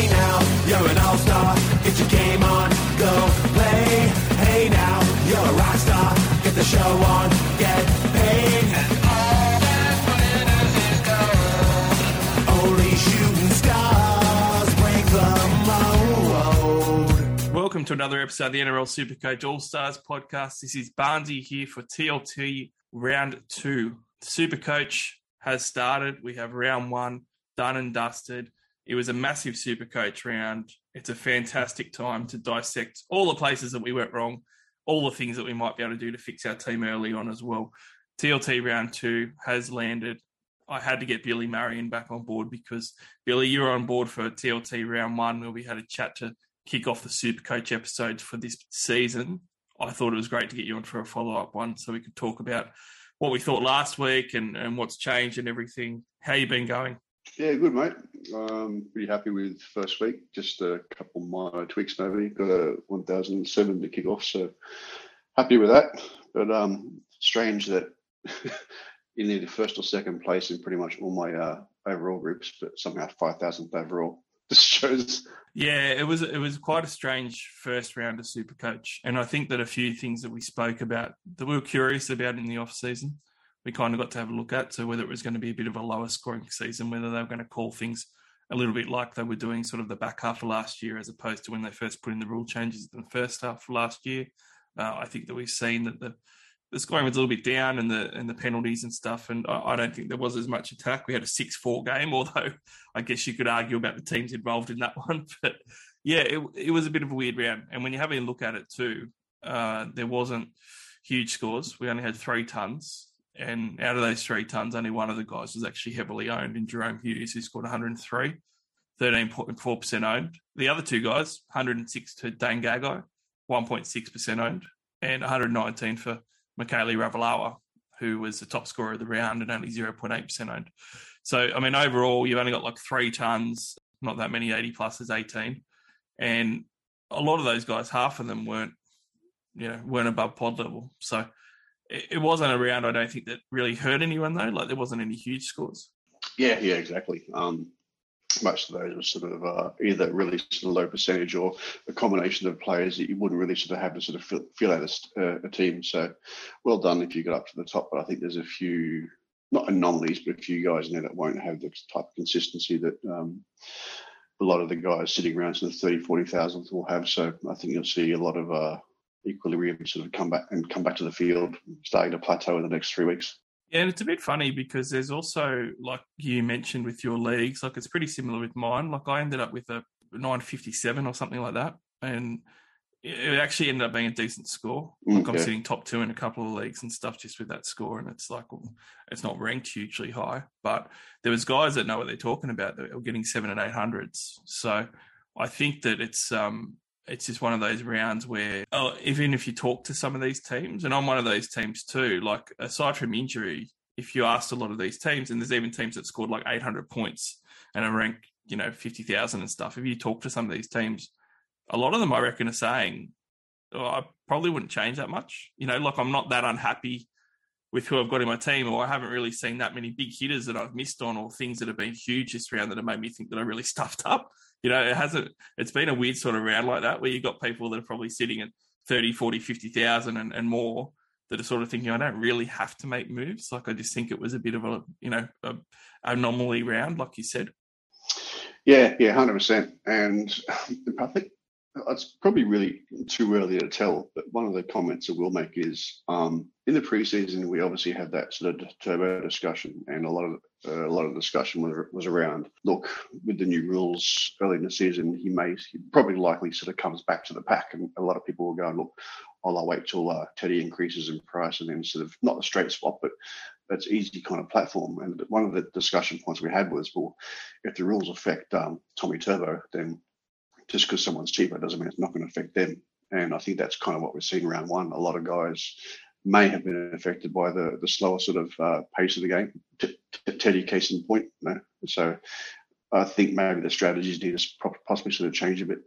Hey now, you're an all-star. Get your game on, go play. Hey now, you're a rock star. Get the show on, get paid. And all that glitters is gold. Only shooting stars break the mold. Welcome to another episode of the NRL Supercoach All Stars podcast. This is Barnsey here for TLT round two. Supercoach has started. We have round one done and dusted. It was a massive super coach round. It's a fantastic time to dissect all the places that we went wrong, all the things that we might be able to do to fix our team early on as well. TLT round two has landed. I had to get Billy Marion back on board because Billy, you were on board for TLT round one where we had a chat to kick off the super coach episodes for this season. I thought it was great to get you on for a follow up one so we could talk about what we thought last week and, and what's changed and everything. How you been going? Yeah, good, mate. Um, pretty happy with first week. Just a couple minor tweaks, maybe. Got a 1007 to kick off, so happy with that. But um, strange that in either first or second place in pretty much all my uh, overall groups, but somehow 5,000th overall. This shows. Yeah, it was it was quite a strange first round of Supercoach, and I think that a few things that we spoke about that we were curious about in the off season, we kind of got to have a look at. So whether it was going to be a bit of a lower scoring season, whether they were going to call things a little bit like they were doing sort of the back half of last year, as opposed to when they first put in the rule changes in the first half of last year. Uh, I think that we've seen that the the scoring was a little bit down and the and the penalties and stuff. And I, I don't think there was as much attack. We had a six four game, although I guess you could argue about the teams involved in that one. But yeah, it it was a bit of a weird round. And when you have a look at it too, uh, there wasn't huge scores. We only had three tons. And out of those three tons, only one of the guys was actually heavily owned in Jahrome Hughes, who scored 103, 13.4% owned. The other two guys, 106 to Dane Gagai, 1.6% owned, and 119 for Mikaele Ravalawa, who was the top scorer of the round and only 0.8% owned. So, I mean, overall, you've only got like three tons, not that many 80 pluses, 18. And a lot of those guys, half of them weren't, you know, weren't above pod level. So it, wasn't a round, I don't think, that really hurt anyone, though. Like, there wasn't any huge scores. Yeah, yeah, exactly. Um, most of those were sort of uh, either really sort of low percentage or a combination of players that you wouldn't really sort of have to sort of fill, out a, uh, a, team. So well done if you got up to the top. But I think there's a few, not anomalies, but a few guys in there that won't have the type of consistency that um, a lot of the guys sitting around to the 30, 40,000th will have. So I think you'll see a lot of uh, equilibrium sort of come back and come back to the field, starting to plateau in the next three weeks. Yeah, and it's a bit funny because there's also, like you mentioned with your leagues, like it's pretty similar with mine. Like I ended up with a 957 or something like that. And it actually ended up being a decent score. Like I'm sitting top two in a couple of leagues and stuff just with that score. And it's like, well, it's not ranked hugely high, but there was guys that know what they're talking about that were getting seven and eight hundreds. So I think that it's, um, it's just one of those rounds where oh, even if you talk to some of these teams, and I'm one of those teams too, like aside from injury, if you asked a lot of these teams, and there's even teams that scored like 800 points and are ranked, you know, 50,000 and stuff, if you talk to some of these teams, a lot of them I reckon are saying, oh, I probably wouldn't change that much. You know, like I'm not that unhappy with who I've got in my team, or I haven't really seen that many big hitters that I've missed on, or things that have been huge this round that have made me think that I really stuffed up you know, it hasn't, it's been a weird sort of round like that where you've got people that are probably sitting at 30, 40, 50,000 and, and more that are sort of thinking, I don't really have to make moves. Like, I just think it was a bit of a, you know, a, anomaly round, like you said. Yeah, yeah, 100%. And I think it's probably really too early to tell, but one of the comments I will make is um, in the preseason we obviously had that sort of turbo discussion, and a lot of uh, a lot of discussion was, was around look with the new rules early in the season, he may he probably likely sort of comes back to the pack, and a lot of people will go look. I'll wait till uh, Teddy increases in price and then sort of not a straight swap, but it's easy kind of platform. And one of the discussion points we had was, well, if the rules affect um, Tommy Turbo, then just because someone's cheaper doesn't mean it's not going to affect them. And I think that's kind of what we're seeing round one. A lot of guys may have been affected by the the slower sort of uh, pace of the game. Teddy case in point. You know? So I think maybe the strategies need to possibly sort of change a bit.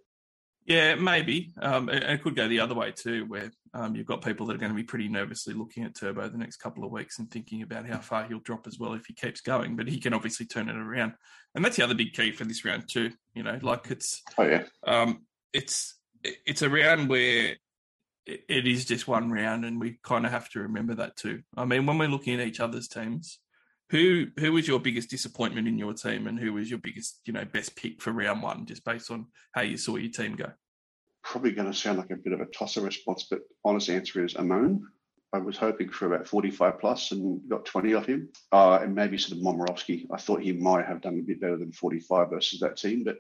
Yeah, maybe. Um, it, it, could go the other way too, where um, you've got people that are going to be pretty nervously looking at Turbo the next couple of weeks and thinking about how far he'll drop as well if he keeps going. But he can obviously turn it around, and that's the other big key for this round too. You know, like it's oh yeah, um, it's it's a round where it is just one round, and we kind of have to remember that too. I mean, when we're looking at each other's teams, who who was your biggest disappointment in your team, and who was your biggest, you know, best pick for round one, just based on how you saw your team go? Probably going to sound like a bit of a tosser response, but honest answer is Amon. I was hoping for about 45 plus and got 20 off him. Uh, and maybe sort of Momirovski. I thought he might have done a bit better than 45 versus that team, but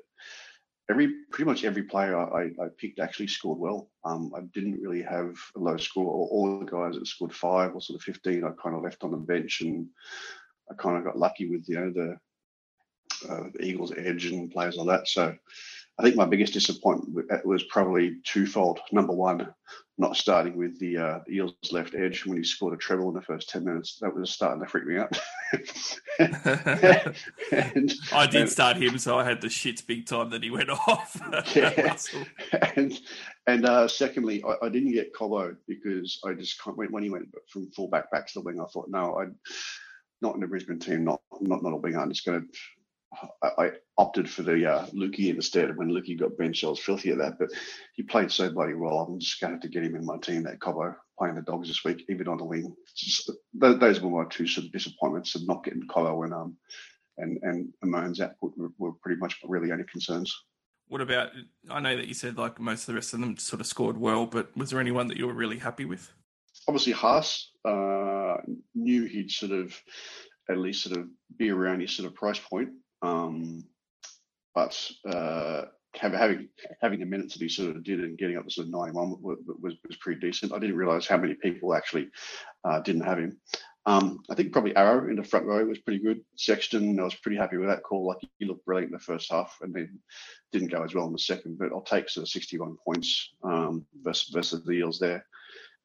every pretty much every player I, I picked actually scored well. Um, I didn't really have a low score. All the guys that scored five or sort of 15, I kind of left on the bench and I kind of got lucky with you know the, uh, Eagles edge and players like that. So I think my biggest disappointment was probably twofold. Number one, not starting with the uh, Eels left edge when he scored a treble in the first 10 minutes. That was starting to freak me out. and, I did and, start him, so I had the shits big time that he went off. yeah. and and uh, secondly, I, I, didn't get Cobbo because I just went when he went from fullback back to the wing. I thought, no, I not in the Brisbane team, not not not a winger. I'm just going to I, opted for the uh, Lukey instead. When Lukey got benched, I was filthy at that. But he played so bloody well. I'm just going to have to get him in my team. That Cobbo playing the Dogs this week, even on the wing. Just, those were my two sort of disappointments of not getting Cobbo and um and and Amon's output were, were pretty much really only concerns. What about? I know that you said like most of the rest of them sort of scored well, but was there anyone that you were really happy with? Obviously, Haas uh, knew he'd sort of at least sort of be around his sort of price point. Um, but uh, having having the minutes that he sort of did and getting up to sort of 91 was, was, was pretty decent. I didn't realise how many people actually uh, didn't have him. Um, I think probably Arrow in the front row was pretty good. Sexton, I was pretty happy with that call. Like he looked brilliant in the first half and then didn't go as well in the second. But I'll take sort of 61 points um, versus, versus the Eels there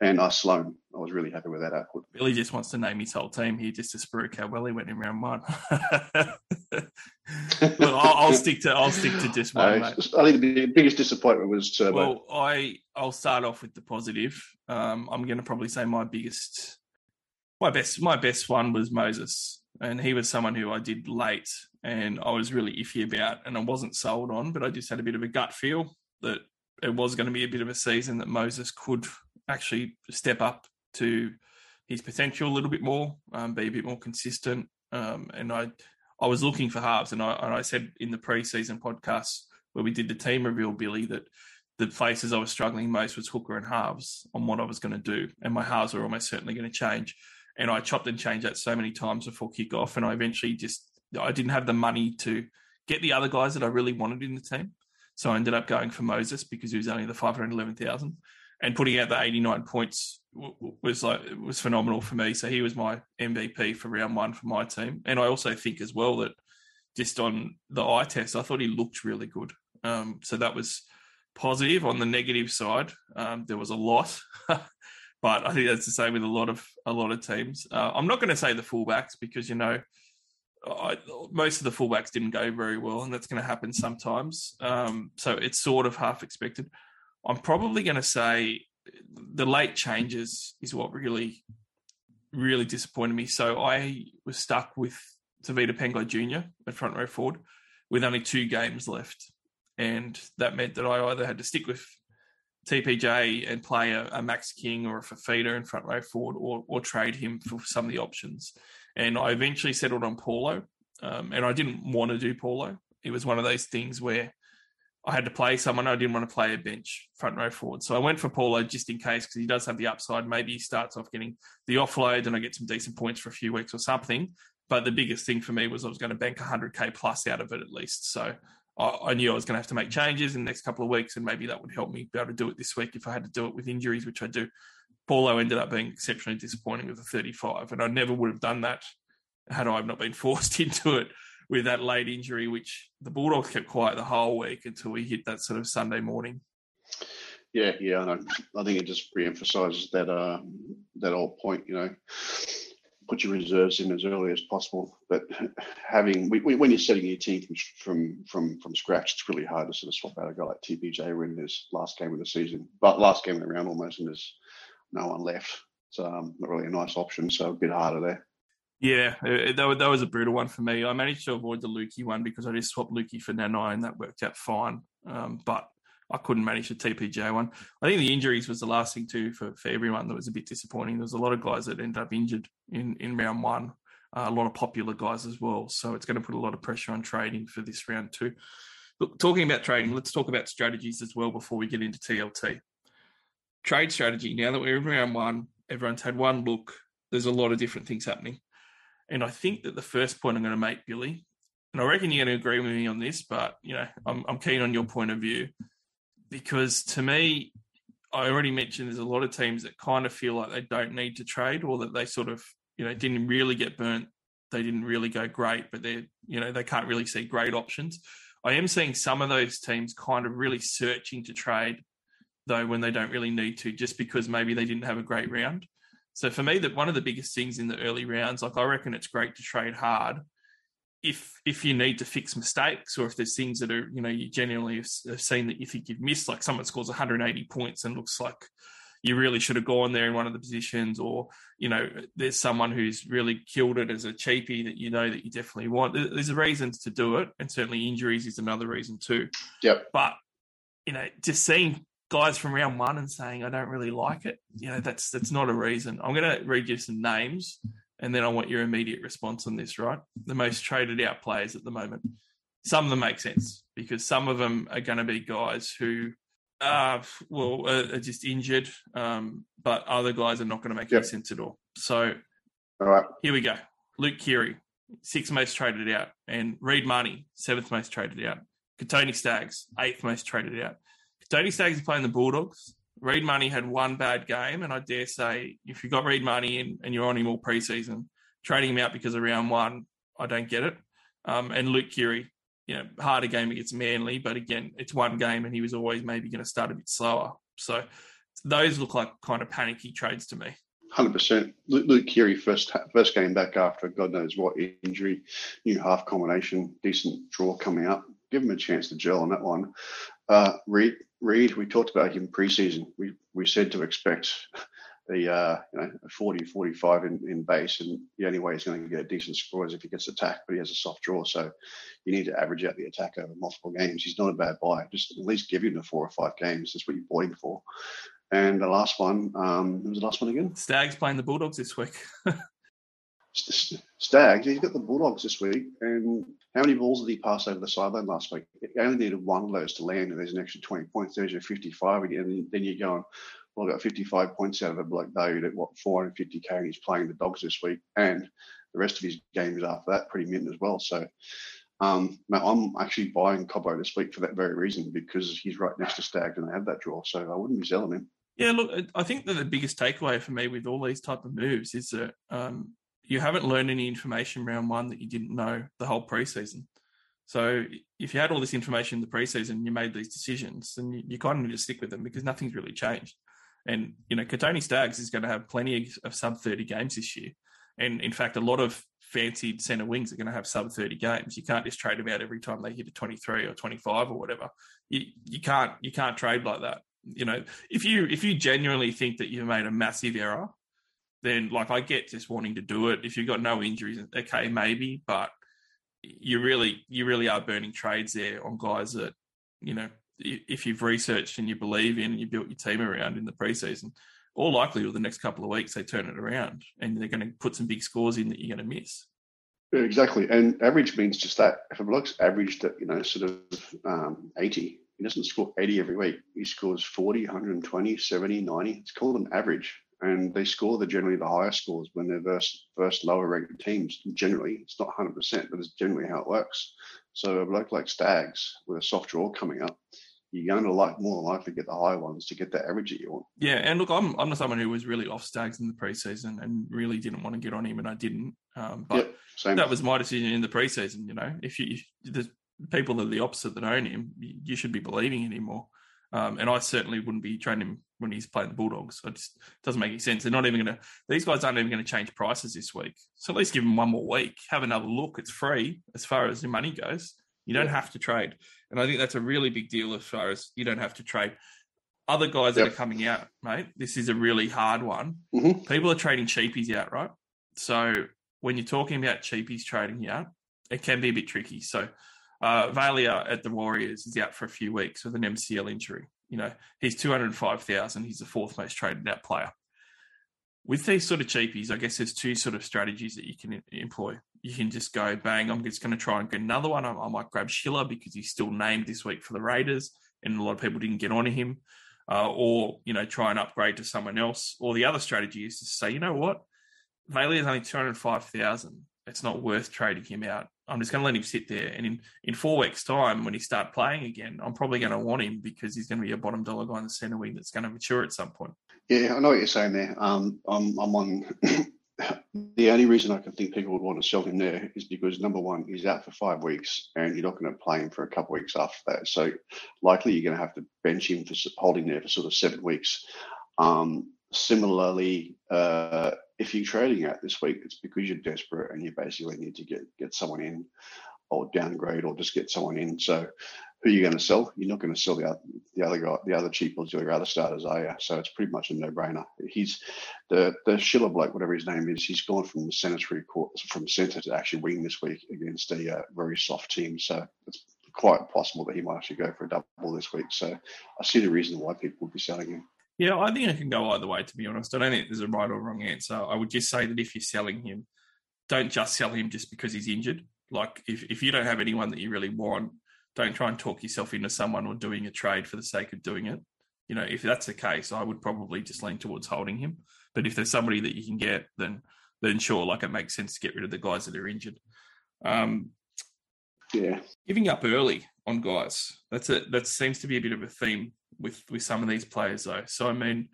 and uh, Sloan. I was really happy with that output. Billy just wants to name his whole team here just to spruik how well he went in round one. well, I'll, I'll, stick to I'll stick to just one. Uh, I think the biggest disappointment was Turbo. Well, I I'll start off with the positive. Um, I'm going to probably say my biggest, my best, my best one was Moses, and he was someone who I did late, and I was really iffy about, and I wasn't sold on, but I just had a bit of a gut feel that it was going to be a bit of a season that Moses could actually step up to his potential a little bit more, um, be a bit more consistent. Um, and I, I was looking for halves, and I, and I said in the preseason podcast where we did the team reveal, Billy, that the places I was struggling most was hooker and halves on what I was going to do, and my halves were almost certainly going to change. And I chopped and changed that so many times before kickoff, and I eventually just I didn't have the money to get the other guys that I really wanted in the team, so I ended up going for Moses because he was only the five hundred eleven thousand and putting out the 89 points was like was phenomenal for me. So he was my MVP for round one for my team, and I also think as well that just on the eye test, I thought he looked really good. Um, so that was positive. On the negative side, um, there was a lot, but I think that's the same with a lot of a lot of teams. Uh, I'm not going to say the fullbacks because you know. I, most of the fullbacks didn't go very well, and that's going to happen sometimes. Um, so it's sort of half expected. I'm probably going to say the late changes is what really, really disappointed me. So I was stuck with Tevita Pangai Jr. at front row forward with only two games left. And that meant that I either had to stick with TPJ and play a, a Max King or a Fafita in front row forward or, or trade him for some of the options. And I eventually settled on Paulo. Um, and I didn't want to do Paulo. It was one of those things where I had to play someone. I didn't want to play a bench front row forward. So I went for Paulo just in case because he does have the upside. Maybe he starts off getting the offload and I get some decent points for a few weeks or something. But the biggest thing for me was I was going to bank 100k plus out of it at least. So I, knew I was going to have to make changes in the next couple of weeks, and maybe that would help me be able to do it this week if I had to do it with injuries, which I do. Paulo ended up being exceptionally disappointing with a 35, and I never would have done that had I not been forced into it with that late injury, which the Bulldogs kept quiet the whole week until we hit that sort of Sunday morning. Yeah, yeah, I, I think it just re-emphasises that uh, that old point. You know, put your reserves in as early as possible. But having when you're setting your team from from from scratch, it's really hard to sort of swap out a guy like TPJ when there's last game of the season, but last game of the round almost, and there's no one left. So um, not really a nice option. So a bit harder there. Yeah, that, that was a brutal one for me. I managed to avoid the Lukey one because I just swapped Lukey for Nanai and that worked out fine. Um, but I couldn't manage the TPJ one. I think the injuries was the last thing too for, for everyone that was a bit disappointing. There was a lot of guys that ended up injured in, in round one, uh, a lot of popular guys as well. So it's going to put a lot of pressure on trading for this round too. Look, talking about trading, let's talk about strategies as well before we get into TLT. Trade strategy. Now that we're in round one, everyone's had one look. There's a lot of different things happening. And I think that the first point I'm going to make, Billy, and I reckon you're going to agree with me on this, but you know, I'm, I'm keen on your point of view because to me, I already mentioned there's a lot of teams that kind of feel like they don't need to trade or that they sort of, you know, didn't really get burnt. They didn't really go great, but they're, you know, they can't really see great options. I am seeing some of those teams kind of really searching to trade, though, when they don't really need to, just because maybe they didn't have a great round. So for me, that one of the biggest things in the early rounds, like I reckon it's great to trade hard if if you need to fix mistakes or if there's things that are you know you genuinely have seen that you think you've missed, like someone scores 180 points and looks like you really should have gone there in one of the positions, or you know there's someone who's really killed it as a cheapie that you know that you definitely want. There's reasons to do it, and certainly injuries is another reason too. Yep. But you know, just seeing guys from round one and saying I don't really like it, you know, that's that's not a reason. I'm going to read you some names, and then I want your immediate response on this. Right, the most traded out players at the moment. Some of them make sense because some of them are going to be guys who, uh, well, are, just injured, um, but other guys are not going to make yep. any sense at all. So, all right, here we go. Luke Keary, sixth most traded out, and Reed Mahoney, seventh most traded out. Kotoni Staggs, eighth most traded out. Kotoni Staggs is playing the Bulldogs. Reed Mahoney had one bad game, and I dare say if you got Reed Mahoney in and you're on him all preseason, trading him out because of round one, I don't get it. Um, and Luke Keary, you know, harder game against Manly, but again, it's one game, and he was always maybe going to start a bit slower. So those look like kind of panicky trades to me. Hundred percent. Luke Keary first first game back after God knows what injury, new half combination, decent draw coming up. Give him a chance to gel on that one. Uh, Reed, Reed, we talked about him preseason. We we said to expect the uh, you know 40, 45 in, in base, and the only way he's going to get a decent score is if he gets attacked, but he has a soft draw, so you need to average out the attack over multiple games. He's not a bad buy. Just at least give him the four or five games. That's what you bought him for. And the last one, um, was the last one again? Staggs playing the Bulldogs this week. Staggs, he's got the Bulldogs this week, and how many balls did he pass over the sideline last week? He only needed one of those to land, and there's an extra 20 points. There's your 55, and then you're going, well, I got 55 points out of it, like valued at what 450k, and he's playing the Dogs this week, and the rest of his games after that pretty mint as well. So, um, I'm actually buying Cobbo this week for that very reason because he's right next to Staggs and they have that draw, so I wouldn't be selling him. Yeah, look, I think that the biggest takeaway for me with all these type of moves is that um, you haven't learned any information round one that you didn't know the whole preseason. So if you had all this information in the preseason you made these decisions, then you, you kind of need to stick with them because nothing's really changed. And you know, Kotoni Staggs is going to have plenty of, of sub thirty games this year, and in fact, a lot of fancied centre wings are going to have sub thirty games. You can't just trade them out every time they hit a twenty three or twenty five or whatever. You you can't you can't trade like that. You know, if you if you genuinely think that you've made a massive error then like I get just wanting to do it. If you've got no injuries, okay, maybe, but you really you really are burning trades there on guys that you know if you've researched and you believe in and you built your team around in the preseason, all likely with the next couple of weeks they turn it around and they're going to put some big scores in that you're going to miss. Yeah, exactly, and average means just that. If a bloke's averaged at you know sort of um, 80, he doesn't score 80 every week. He scores 40, 120, 70, 90. It's called an average and they score the generally the higher scores when they're versus, versus lower ranked teams. Generally, it's not 100%, but it's generally how it works. So a bloke like Staggs with a soft draw coming up, you're going to like more than likely get the high ones to get the average that you want. Yeah, and look, I'm I'm someone who was really off Staggs in the preseason and really didn't want to get on him, and I didn't. Um, but yep, that was my decision in the preseason. You know, if you if the people that are the opposite that own him, you should be believing in him more. Um, and I certainly wouldn't be trading him when he's playing the Bulldogs. It just doesn't make any sense. They're not even going to, these guys aren't even going to change prices this week. So at least give him one more week, have another look. It's free as far as the money goes. You don't have to trade. And I think that's a really big deal as far as you don't have to trade. Other guys yep. that are coming out, mate, this is a really hard one. Mm-hmm. People are trading cheapies out, right? So when you're talking about cheapies trading out, it can be a bit tricky. So uh, Vailea at the Warriors is out for a few weeks with an MCL injury. You know, he's 205,000. He's the fourth most traded out player. With these sort of cheapies, I guess there's two sort of strategies that you can employ. You can just go, bang, I'm just going to try and get another one. I, I might grab Schiller because he's still named this week for the Raiders, and a lot of people didn't get onto him. Uh, or, you know, try and upgrade to someone else. Or the other strategy is to say, you know what? Vailea is only 205,000. It's not worth trading him out. I'm just going to let him sit there. And in, in four weeks' time, when he start playing again, I'm probably going to want him because he's going to be a bottom dollar guy in the centre wing that's going to mature at some point. Yeah, I know what you're saying there. Um, I'm, I'm on. the only reason I can think people would want to sell him there is because number one, he's out for five weeks, and you're not going to play him for a couple of weeks after that. So likely you're going to have to bench him for holding there for sort of seven weeks. Um, similarly, uh, if you're trading out this week, it's because you're desperate and you basically need to get get someone in or downgrade or just get someone in. So who are you going to sell? You're not going to sell the other, the other guy, the other cheap ones, your other starters, are you? So it's pretty much a no-brainer. He's the the Schiller bloke, whatever his name is. He's gone from the centre court from centre to actually wing this week against a uh, very soft team. So it's quite possible that he might actually go for a double this week. So I see the reason why people would be selling him. Yeah, I think it can go either way, to be honest. I don't think there's a right or wrong answer. I would just say that if you're selling him, don't just sell him just because he's injured. Like, if, if you don't have anyone that you really want, don't try and talk yourself into someone or doing a trade for the sake of doing it. You know, if that's the case, I would probably just lean towards holding him. But if there's somebody that you can get, then then sure, like it makes sense to get rid of the guys that are injured. Um, yeah, giving up early on guys that's a that seems to be a bit of a theme with with some of these players though. So I mean,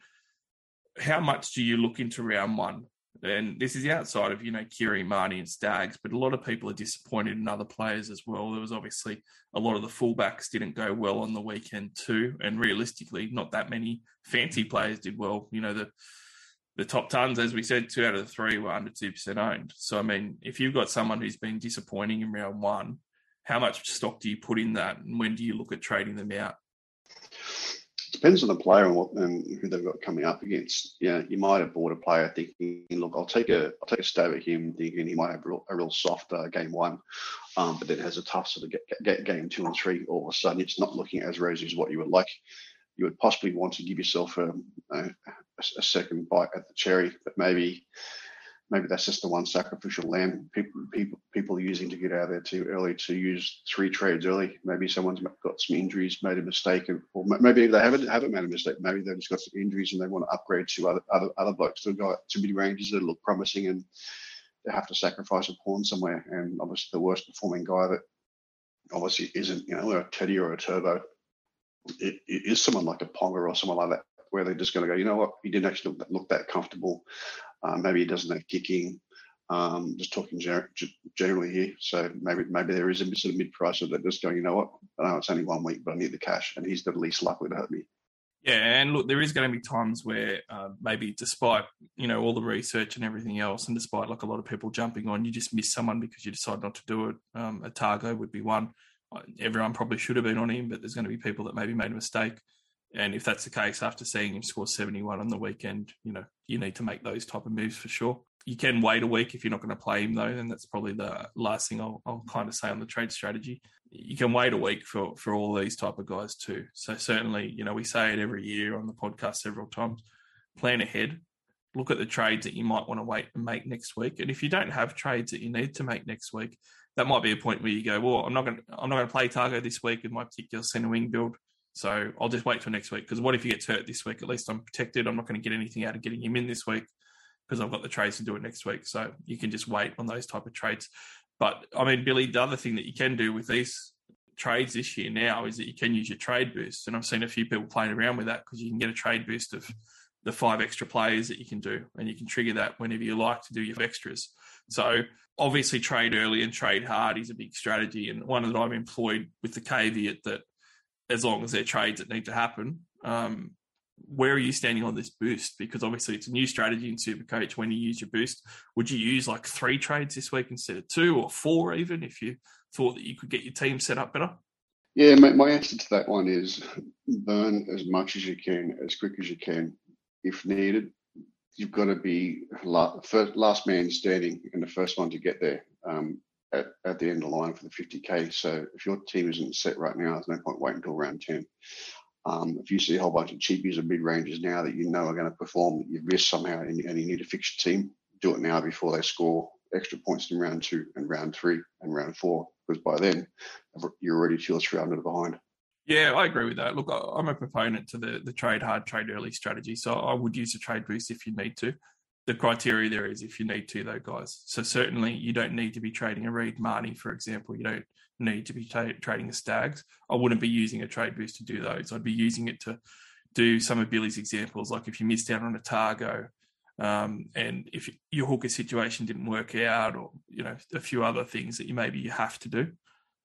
how much do you look into round one? And this is outside of you know Keary, Marnie, and Staggs, but a lot of people are disappointed in other players as well. There was obviously a lot of the fullbacks didn't go well on the weekend too, and realistically, not that many fancy players did well. You know the the top tons, as we said, two out of the three were under two percent owned. So I mean, if you've got someone who's been disappointing in round one, how much stock do you put in that, and when do you look at trading them out? depends on the player and what and who they've got coming up against. Yeah, you might have bought a player thinking, look, I'll take a I'll take a stab at him, thinking he might have a real, a real soft uh, game one, um, but then has a tough sort of get, get game two and three. All of a sudden, it's not looking as rosy as what you would like. You would possibly want to give yourself a, a, a second bite at the cherry, but maybe maybe that's just the one sacrificial lamb people people people are using to get out there too early to use three trades early. Maybe someone's got some injuries, made a mistake, or maybe they haven't haven't made a mistake. Maybe they've just got some injuries and they want to upgrade to other other other blokes. They've got too many ranges that look promising and they have to sacrifice a pawn somewhere. And obviously, the worst performing guy that obviously isn't you know a Teddy or a Turbo. It, it is someone like a Ponga or someone like that, where they're just going to go, you know what, he didn't actually look that comfortable. Uh, maybe he doesn't have kicking. Um, just talking ger- generally here. So maybe maybe there is a sort of mid pricer that just going, you know what? I know it's only one week, but I need the cash, and he's the least likely to hurt me. Yeah, and look, there is going to be times where uh, maybe despite you know all the research and everything else, and despite like a lot of people jumping on, you just miss someone because you decide not to do it. Um, Otago would be one. Uh, everyone probably should have been on him, but there's going to be people that maybe made a mistake. And if that's the case, after seeing him score 71 on the weekend, you know, you need to make those type of moves for sure. You can wait a week if you're not going to play him, though, and that's probably the last thing I'll, I'll kind of say on the trade strategy. You can wait a week for, for all these type of guys too. So certainly, you know, we say it every year on the podcast several times. Plan ahead. Look at the trades that you might want to wait and make next week. And if you don't have trades that you need to make next week, that might be a point where you go, well, I'm not going to, I'm not going to play Tago this week with my particular centre wing build. So I'll just wait till next week because what if he gets hurt this week? At least I'm protected. I'm not going to get anything out of getting him in this week because I've got the trades to do it next week. So you can just wait on those type of trades. But I mean, Billy, the other thing that you can do with these trades this year now is that you can use your trade boost. And I've seen a few people playing around with that because you can get a trade boost of the five extra players that you can do. And you can trigger that whenever you like to do your extras. So obviously trade early and trade hard is a big strategy and one that I've employed with the caveat that as long as they're trades that need to happen. Um, where are you standing on this boost? Because obviously it's a new strategy in Supercoach when you use your boost. Would you use like three trades this week instead of two or four, even if you thought that you could get your team set up better? Yeah, my, my answer to that one is burn as much as you can, as quick as you can, if needed. You've got to be last, first, last man standing and the first one to get there um, at, at the end of the line for the 50k. So if your team isn't set right now, there's no point waiting until round 10. Um, if you see a whole bunch of cheapies or mid ranges now that you know are going to perform, you've missed somehow and, and you need to fix your team, do it now before they score extra points in round two and round three and round four, because by then you're already two or three under behind. Yeah, I agree with that. Look, I'm a proponent to the the trade hard, trade early strategy. So I would use a trade boost if you need to. The criteria there is if you need to, though, guys. So certainly you don't need to be trading a Reed Mahoney, for example. You don't need to be tra- trading a Staggs. I wouldn't be using a trade boost to do those. I'd be using it to do some of Billy's examples, like if you missed out on a Tago, um, and if your hooker situation didn't work out, or you know a few other things that you maybe you have to do.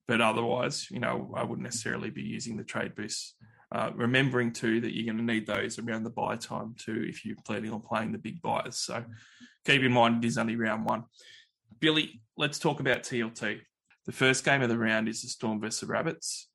But otherwise, you know, I wouldn't necessarily be using the trade boost. Uh, remembering too that you're going to need those around the buy time too if you're planning on playing the big buyers. So keep in mind it is only round one. Billy, let's talk about TLT. The first game of the round is the Storm versus the Rabbits.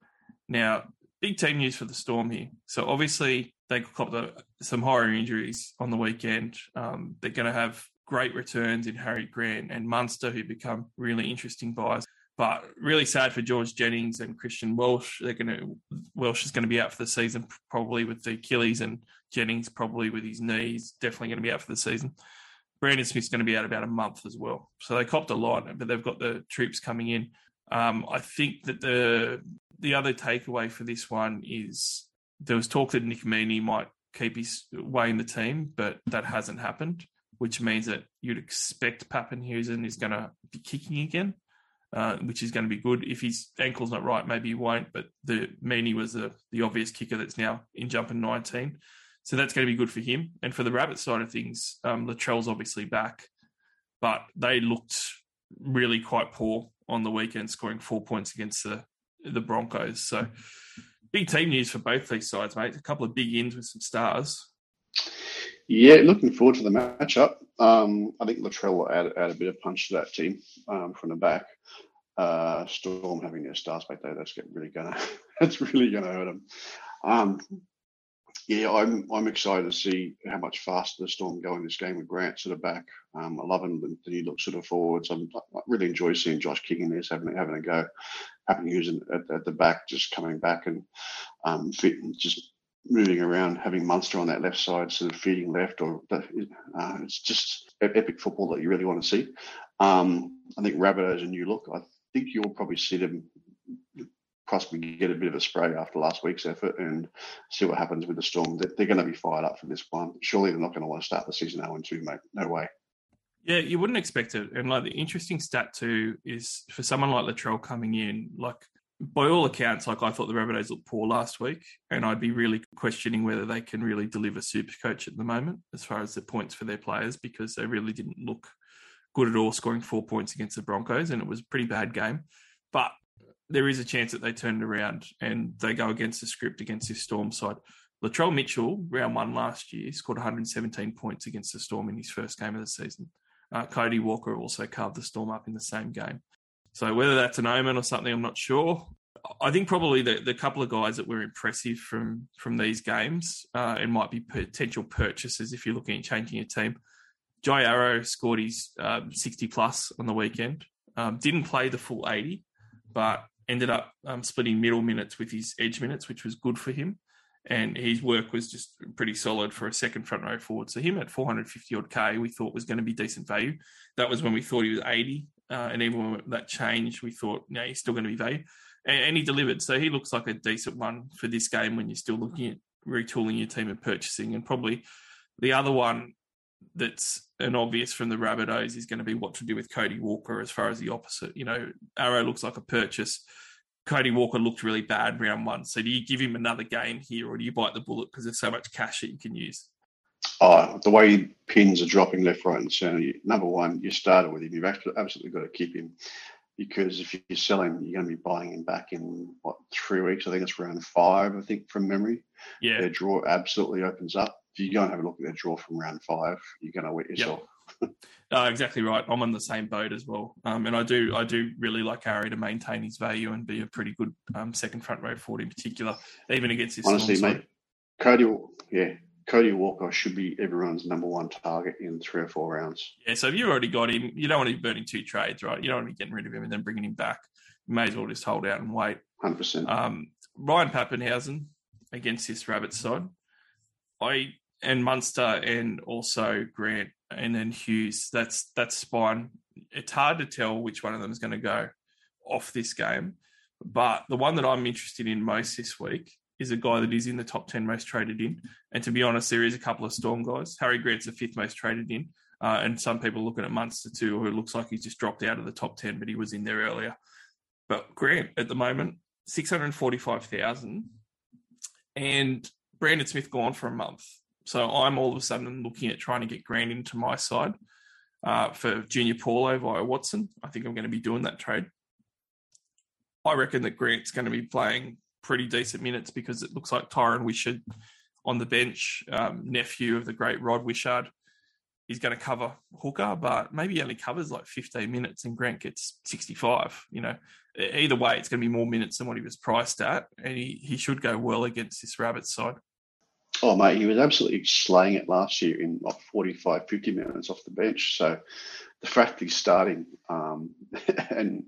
Now, big team news for the Storm here. So obviously they copped some horror injuries on the weekend. Um, they're going to have great returns in Harry Grant and Munster, who become really interesting buys. But really sad for George Jennings and Christian Welsh. They're going to Welsh is going to be out for the season, probably with the Achilles, and Jennings probably with his knees. Definitely going to be out for the season. Brandon Smith's going to be out about a month as well. So they copped a lot, but they've got the troops coming in. Um, I think that the the other takeaway for this one is there was talk that Nick Meaney might keep his way in the team, but that hasn't happened, which means that you'd expect Papenhuyzen is going to be kicking again, uh, which is going to be good. If his ankle's not right, maybe he won't, but the Meaney was the, the obvious kicker that's now in jumping 19. So that's going to be good for him. And for the Rabbit side of things, um, Latrell's obviously back, but they looked really quite poor on the weekend, scoring four points against the the Broncos. So big team news for both these sides, mate. A couple of big ins with some stars. Yeah, looking forward to the matchup. Um, I think Latrell will add, add a bit of punch to that team um, from the back. Uh, Storm having their stars back there, that's really gonna that's really gonna hurt them. Um, yeah, I'm I'm excited to see how much faster the Storm go in this game with Grant sort of back. Um, I love him the, new look sort of forwards. I'm, I really enjoy seeing Josh kicking this, having having a go, having using at, at the back, just coming back and um, fit, just moving around, having Munster on that left side, sort of feeding left, or uh, it's just epic football that you really want to see. Um, I think Rabbitohs a new look. I think you'll probably see them possibly get a bit of a spray after last week's effort and see what happens with the Storm. They're, they're going to be fired up for this one. Surely they're not going to want to start the season 0 2, mate. No way. Yeah, you wouldn't expect it. And like the interesting stat too is for someone like Latrell coming in, like by all accounts, like I thought the Rabbitohs looked poor last week, and I'd be really questioning whether they can really deliver super coach at the moment as far as the points for their players because they really didn't look good at all, scoring four points against the Broncos, and it was a pretty bad game. But there is a chance that they turn it around and they go against the script against this Storm side. Latrell Mitchell, round one last year, scored 117 points against the Storm in his first game of the season. Uh, Cody Walker also carved the Storm up in the same game. So whether that's an omen or something, I'm not sure. I think probably the, the couple of guys that were impressive from from these games uh, and might be potential purchases if you're looking at changing your team. Jai Arrow scored his um, 60 plus on the weekend. Um, didn't play the full 80, but ended up um, splitting middle minutes with his edge minutes, which was good for him. And his work was just pretty solid for a second front row forward. So him at 450 odd K, we thought was going to be decent value. That was when we thought he was 80. Uh, and even when that changed, we thought, no, he's still going to be value. And, and, he delivered. So he looks like a decent one for this game when you're still looking at retooling your team and purchasing. And probably the other one that's an obvious from the Rabbitohs is going to be what to do with Cody Walker as far as the opposite. You know, Arrow looks like a purchase. Cody Walker looked really bad round one. So do you give him another game here or do you bite the bullet because there's so much cash that you can use? Oh, the way pins are dropping left, right, and centre. Number one, you started with him. You've absolutely got to keep him. because if you sell him, you're going to be buying him back in what three weeks? I think it's round five. I think from memory. Yeah, Their draw absolutely opens up. If you go and have a look at their draw from round five, you're going to wet yourself. Uh, exactly right. I'm on the same boat as well, um, and I do I do really like Harry to maintain his value and be a pretty good um, second front row forward in particular, even against this. Honestly, mate. Cody, yeah, Cody Walker should be everyone's number one target in three or four rounds. Yeah, so if you've already got him, you don't want to be burning two trades, right? You don't want to be getting rid of him and then bringing him back. You may as well just hold out and wait. Hundred percent. Um, Ryan Papenhuyzen against this Rabbit side. I and Munster and also Grant and then Hughes. That's that's fine. It's hard to tell which one of them is going to go off this game. But the one that I'm interested in most this week is a guy that is in the top 10 most traded in. And to be honest, there is a couple of Storm guys. Harry Grant's the fifth most traded in. Uh, and some people looking at Munster too, who looks like he's just dropped out of the top 10, but he was in there earlier. But Grant at the moment, 645,000. And Brandon Smith gone for a month. So I'm all of a sudden looking at trying to get Grant into my side uh, for Junior Paulo via Watson. I think I'm going to be doing that trade. I reckon that Grant's going to be playing pretty decent minutes because it looks like Tyran Wishart on the bench, um, nephew of the great Rod Wishart, is going to cover hooker, but maybe he only covers like 15 minutes and Grant gets 65. You know, either way, it's going to be more minutes than what he was priced at, and he, he should go well against this Rabbits side. Oh, mate, he was absolutely slaying it last year in like 45, 50 minutes off the bench. So the fact he's starting um, and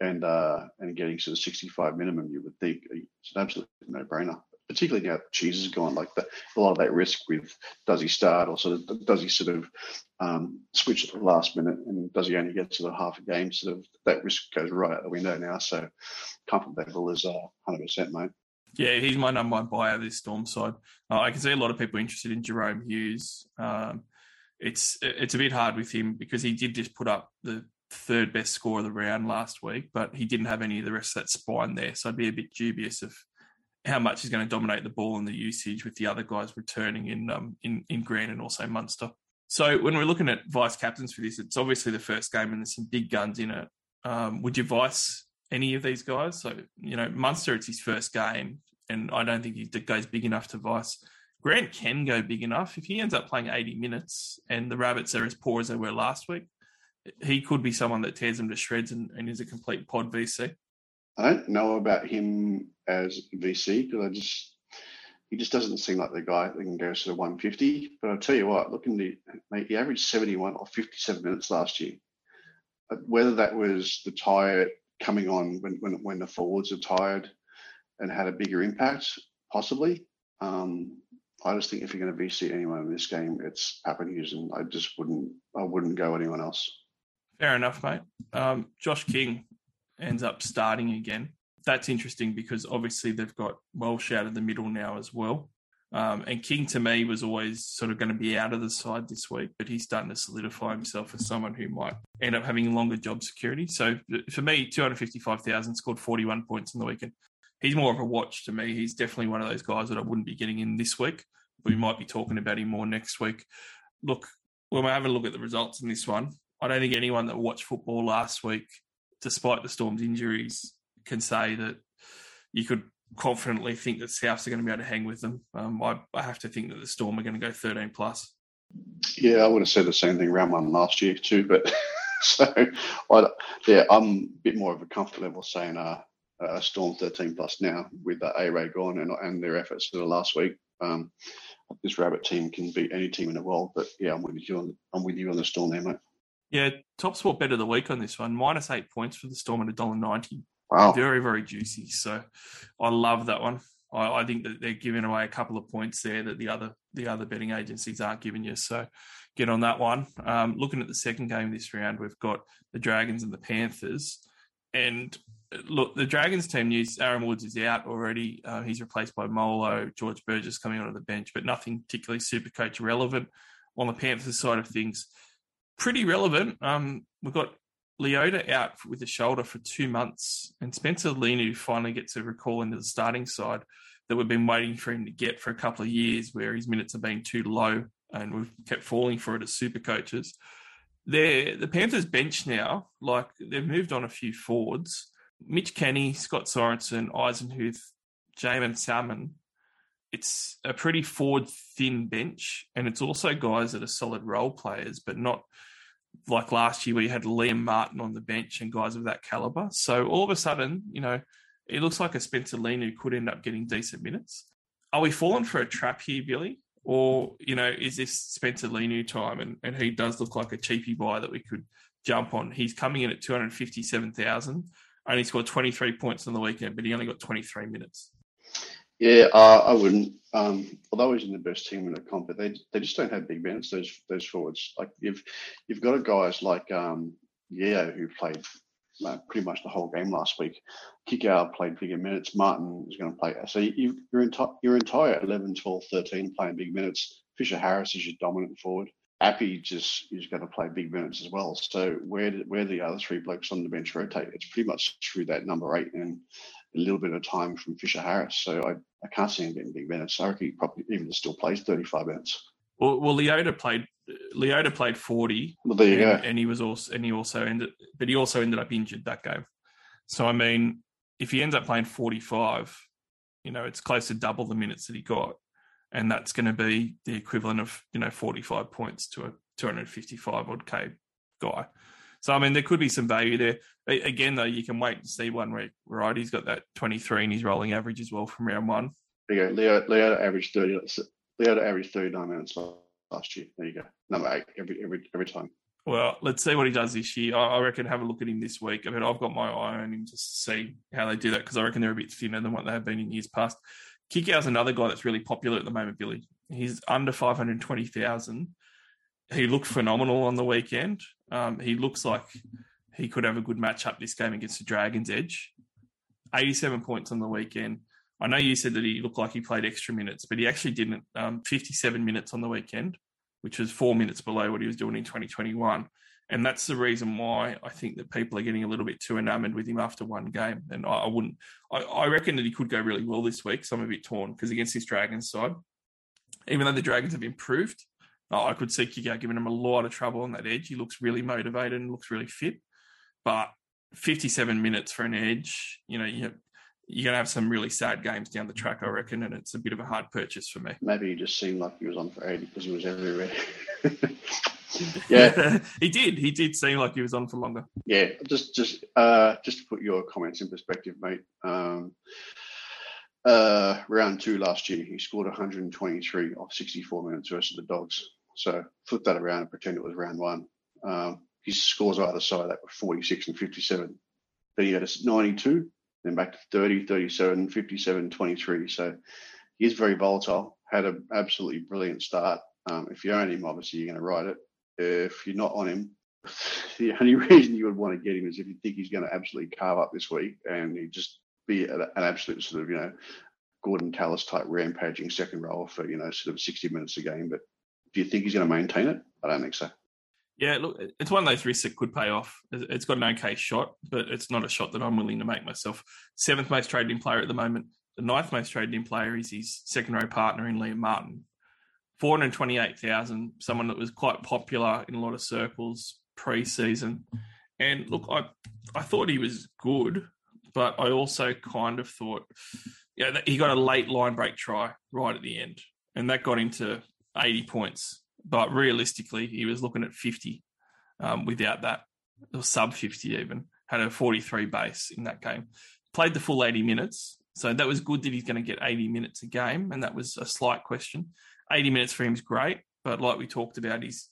and uh, and getting sort of 65 minimum, you would think it's an absolute no-brainer. Particularly now Cheese is gone, like the, a lot of that risk with does he start or sort of does he sort of um, switch at the last minute and does he only get sort of half a game? Sort of that risk goes right out the window now. So comfort level is uh, 100%, mate. Yeah, he's my number one buyer this Storm side. Uh, I can see a lot of people interested in Jahrome Hughes. Um, it's it's a bit hard with him because he did just put up the third best score of the round last week, but he didn't have any of the rest of that spine there. So I'd be a bit dubious of how much he's going to dominate the ball and the usage with the other guys returning in um, in in Grant and also Munster. So when we're looking at vice captains for this, it's obviously the first game and there's some big guns in it. Um, would you vice any of these guys? So you know Munster, it's his first game, and I don't think he goes big enough to vice. Grant can go big enough if he ends up playing 80 minutes and the Rabbits are as poor as they were last week. He could be someone that tears them to shreds and, and is a complete pod VC. I don't know about him as VC because I just he just doesn't seem like the guy that can go sort of 150. But I'll tell you what, looking the mate, he averaged 71 or 57 minutes last year. Whether that was the tire coming on when when when the forwards are tired and had a bigger impact, possibly. Um, I just think if you're going to VC anyone in this game, it's Papenhuyzen, and I just wouldn't I wouldn't go anyone else. Fair enough, mate. Um, Josh King ends up starting again. That's interesting because obviously they've got Welsh out of the middle now as well. Um, and King to me was always sort of going to be out of the side this week, but he's starting to solidify himself as someone who might end up having longer job security. So for me, 255,000 scored 41 points in the weekend. He's more of a watch to me. He's definitely one of those guys that I wouldn't be getting in this week. We might be talking about him more next week. Look, when we have a look at the results in this one, I don't think anyone that watched football last week, despite the Storm's injuries, can say that you could confidently think that Souths are going to be able to hang with them. Um, I, I have to think that the Storm are going to go 13 plus. Yeah, I would have said the same thing round one last year too, but so I, yeah, I'm a bit more of a comfort level saying uh, uh Storm 13 plus now with the A Ray gone and and their efforts for the last week. Um, this Rabbit team can beat any team in the world, but yeah, I'm with you on I'm with you on the Storm there, mate. Yeah, top sport bet of the week on this one. Minus eight points for the Storm at $1.90. Wow, Very, very juicy. So I love that one. I, I think that they're giving away a couple of points there that the other the other betting agencies aren't giving you. So get on that one. Um, looking at the second game this round, we've got the Dragons and the Panthers. And uh, look, the Dragons team news, Aaron Woods is out already. Uh, he's replaced by Molo, George Burgess coming onto the bench, but nothing particularly super coach relevant. On the Panthers side of things, pretty relevant. Um, we've got Leota out with the shoulder for two months, and Spencer Leniu finally gets a recall into the starting side that we've been waiting for him to get for a couple of years, where his minutes have been too low, and we've kept falling for it as super coaches. they're the Panthers bench now, like they've moved on a few forwards. Mitch Kenny, Scott Sorensen, Eisenhuth, Jaeman Salmon. It's a pretty forward thin bench, and it's also guys that are solid role players, but not like last year where you had Liam Martin on the bench and guys of that caliber. So all of a sudden, you know, it looks like a Spencer Leniu could end up getting decent minutes. Are we falling for a trap here, Billy? Or, you know, is this Spencer Leniu time and, and he does look like a cheapy buy that we could jump on? He's coming in at 257,000, only scored 23 points on the weekend, but he only got 23 minutes. Yeah, uh, I wouldn't. Um, although he's in the best team in the comp, but they they just don't have big minutes. Those those forwards, like you've you've got guys like um, Yeo who played uh, pretty much the whole game last week. Kikau played bigger minutes. Martin is going to play. So you, your entire your entire 11, 12, 13 playing big minutes. Fisher Harris is your dominant forward. Api just is going to play big minutes as well. So where where the other three blokes on the bench rotate, it's pretty much through that number eight and a little bit of time from Fisher Harris. So I, I can't see him getting big minutes. I reckon he probably even still plays 35 minutes. Well, well, Leota played. Leota played 40. Well, there you and, go. And he was also, and he also ended, but he also ended up injured that game. So I mean, if he ends up playing 45, you know, it's close to double the minutes that he got, and that's going to be the equivalent of you know 45 points to a 255 odd k guy. So I mean, there could be some value there. Again, though, you can wait and see one week, right? He's got that 23 and he's rolling average as well from round one. There you go. Leo, Leo averaged 30. Leo averaged 39 minutes last year. There you go. Number eight every every every time. Well, let's see what he does this year. I reckon have a look at him this week. I mean, I've got my eye on him just to see how they do that because I reckon they're a bit thinner than what they have been in years past. Kikau's another guy that's really popular at the moment, Billy. He's under 520,000. He looked phenomenal on the weekend. Um, he looks like he could have a good matchup this game against the Dragons Edge. 87 points on the weekend. I know you said that he looked like he played extra minutes, but he actually didn't. Um, 57 minutes on the weekend, which was four minutes below what he was doing in 2021. And that's the reason why I think that people are getting a little bit too enamored with him after one game. And I, I wouldn't, I, I, reckon that he could go really well this week. So I'm a bit torn because against this Dragons side, even though the Dragons have improved, I could see Kikau giving him a lot of trouble on that edge. He looks really motivated and looks really fit. But 57 minutes for an edge, you know, you, you're going to have some really sad games down the track, I reckon, and it's a bit of a hard purchase for me. Maybe he just seemed like he was on for 80 because he was everywhere. yeah, he did. He did seem like he was on for longer. Yeah, just just uh, just to put your comments in perspective, mate. Um, uh, round two last year, he scored 123 off 64 minutes versus the Dogs. So flip that around and pretend it was round one. Um, his scores either side that were 46 and 57. Then he had a 92, then back to 30, 37, 57, 23. So he's very volatile. Had an absolutely brilliant start. Um, if you own him, obviously you're going to ride it. If you're not on him, the only reason you would want to get him is if you think he's going to absolutely carve up this week and he just be an absolute sort of, you know, Gordon Tallis type rampaging second row for, you know, sort of 60 minutes a game. But do you think he's going to maintain it? I don't think so. Yeah, look, it's one of those risks that could pay off. It's got an okay shot, but it's not a shot that I'm willing to make myself. Seventh most traded in player at the moment. The ninth most traded in player is his second row partner in Liam Martin. 428,000, someone that was quite popular in a lot of circles pre-season. And look, I I thought he was good, but I also kind of thought, yeah, you know, he got a late line break try right at the end, and that got him to 80 points but realistically, he was looking at 50 um, without that, or sub 50 even. Had a 43 base in that game. Played the full 80 minutes. So that was good that he's going to get 80 minutes a game. And that was a slight question. 80 minutes for him is great. But like we talked about, he's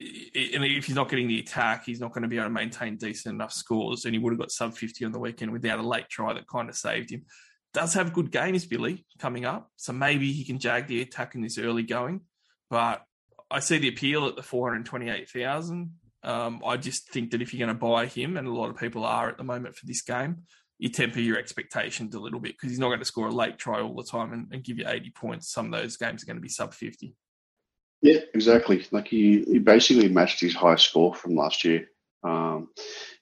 and if he's not getting the attack, he's not going to be able to maintain decent enough scores. And he would have got sub 50 on the weekend without a late try that kind of saved him. Does have good games, Billy, coming up. So maybe he can jag the attack in this early going. But I see the appeal at the 428,000. Um, I just think that if you're going to buy him, and a lot of people are at the moment for this game, you temper your expectations a little bit because he's not going to score a late try all the time and, and, give you 80 points. Some of those games are going to be sub 50. Yeah, exactly. Like he, he basically matched his high score from last year. Um,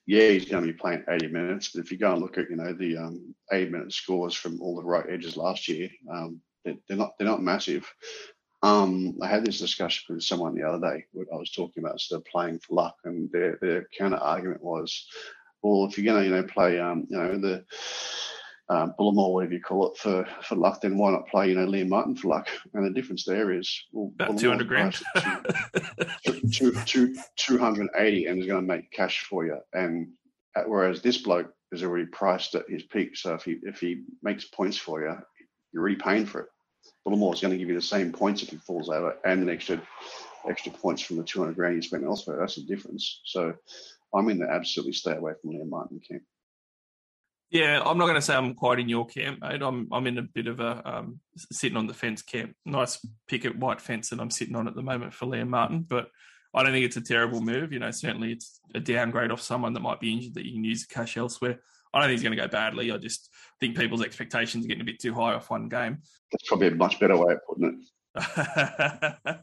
yeah, he's going to be playing 80 minutes, but if you go and look at you know the um, 80 minute scores from all the right edges last year, um, they're, they're not they're not massive. Um, I had this discussion with someone the other day. I was talking about sort of playing for luck, and their their counter argument was, well, if you're going to you know play um, you know the um, Bullemor, whatever you call it, for, for luck, then why not play, you know, Liam Martin for luck? And the difference there is well, about 200 grand. two, two, two, 280 and is going to make cash for you. And uh, whereas this bloke is already priced at his peak. So if he, if he makes points for you, you're already paying for it. Bullemor is going to give you the same points if he falls over and an extra extra points from the 200 grand you spent elsewhere. That's the difference. So I'm in the absolutely stay away from Liam Martin camp. Yeah, I'm not going to say I'm quite in your camp, mate. I'm I'm in a bit of a um, sitting on the fence camp. Nice picket white fence that I'm sitting on at the moment for Liam Martin, but I don't think it's a terrible move. You know, certainly it's a downgrade off someone that might be injured that you can use the cash elsewhere. I don't think he's going to go badly. I just think people's expectations are getting a bit too high off one game. That's probably a much better way of putting it.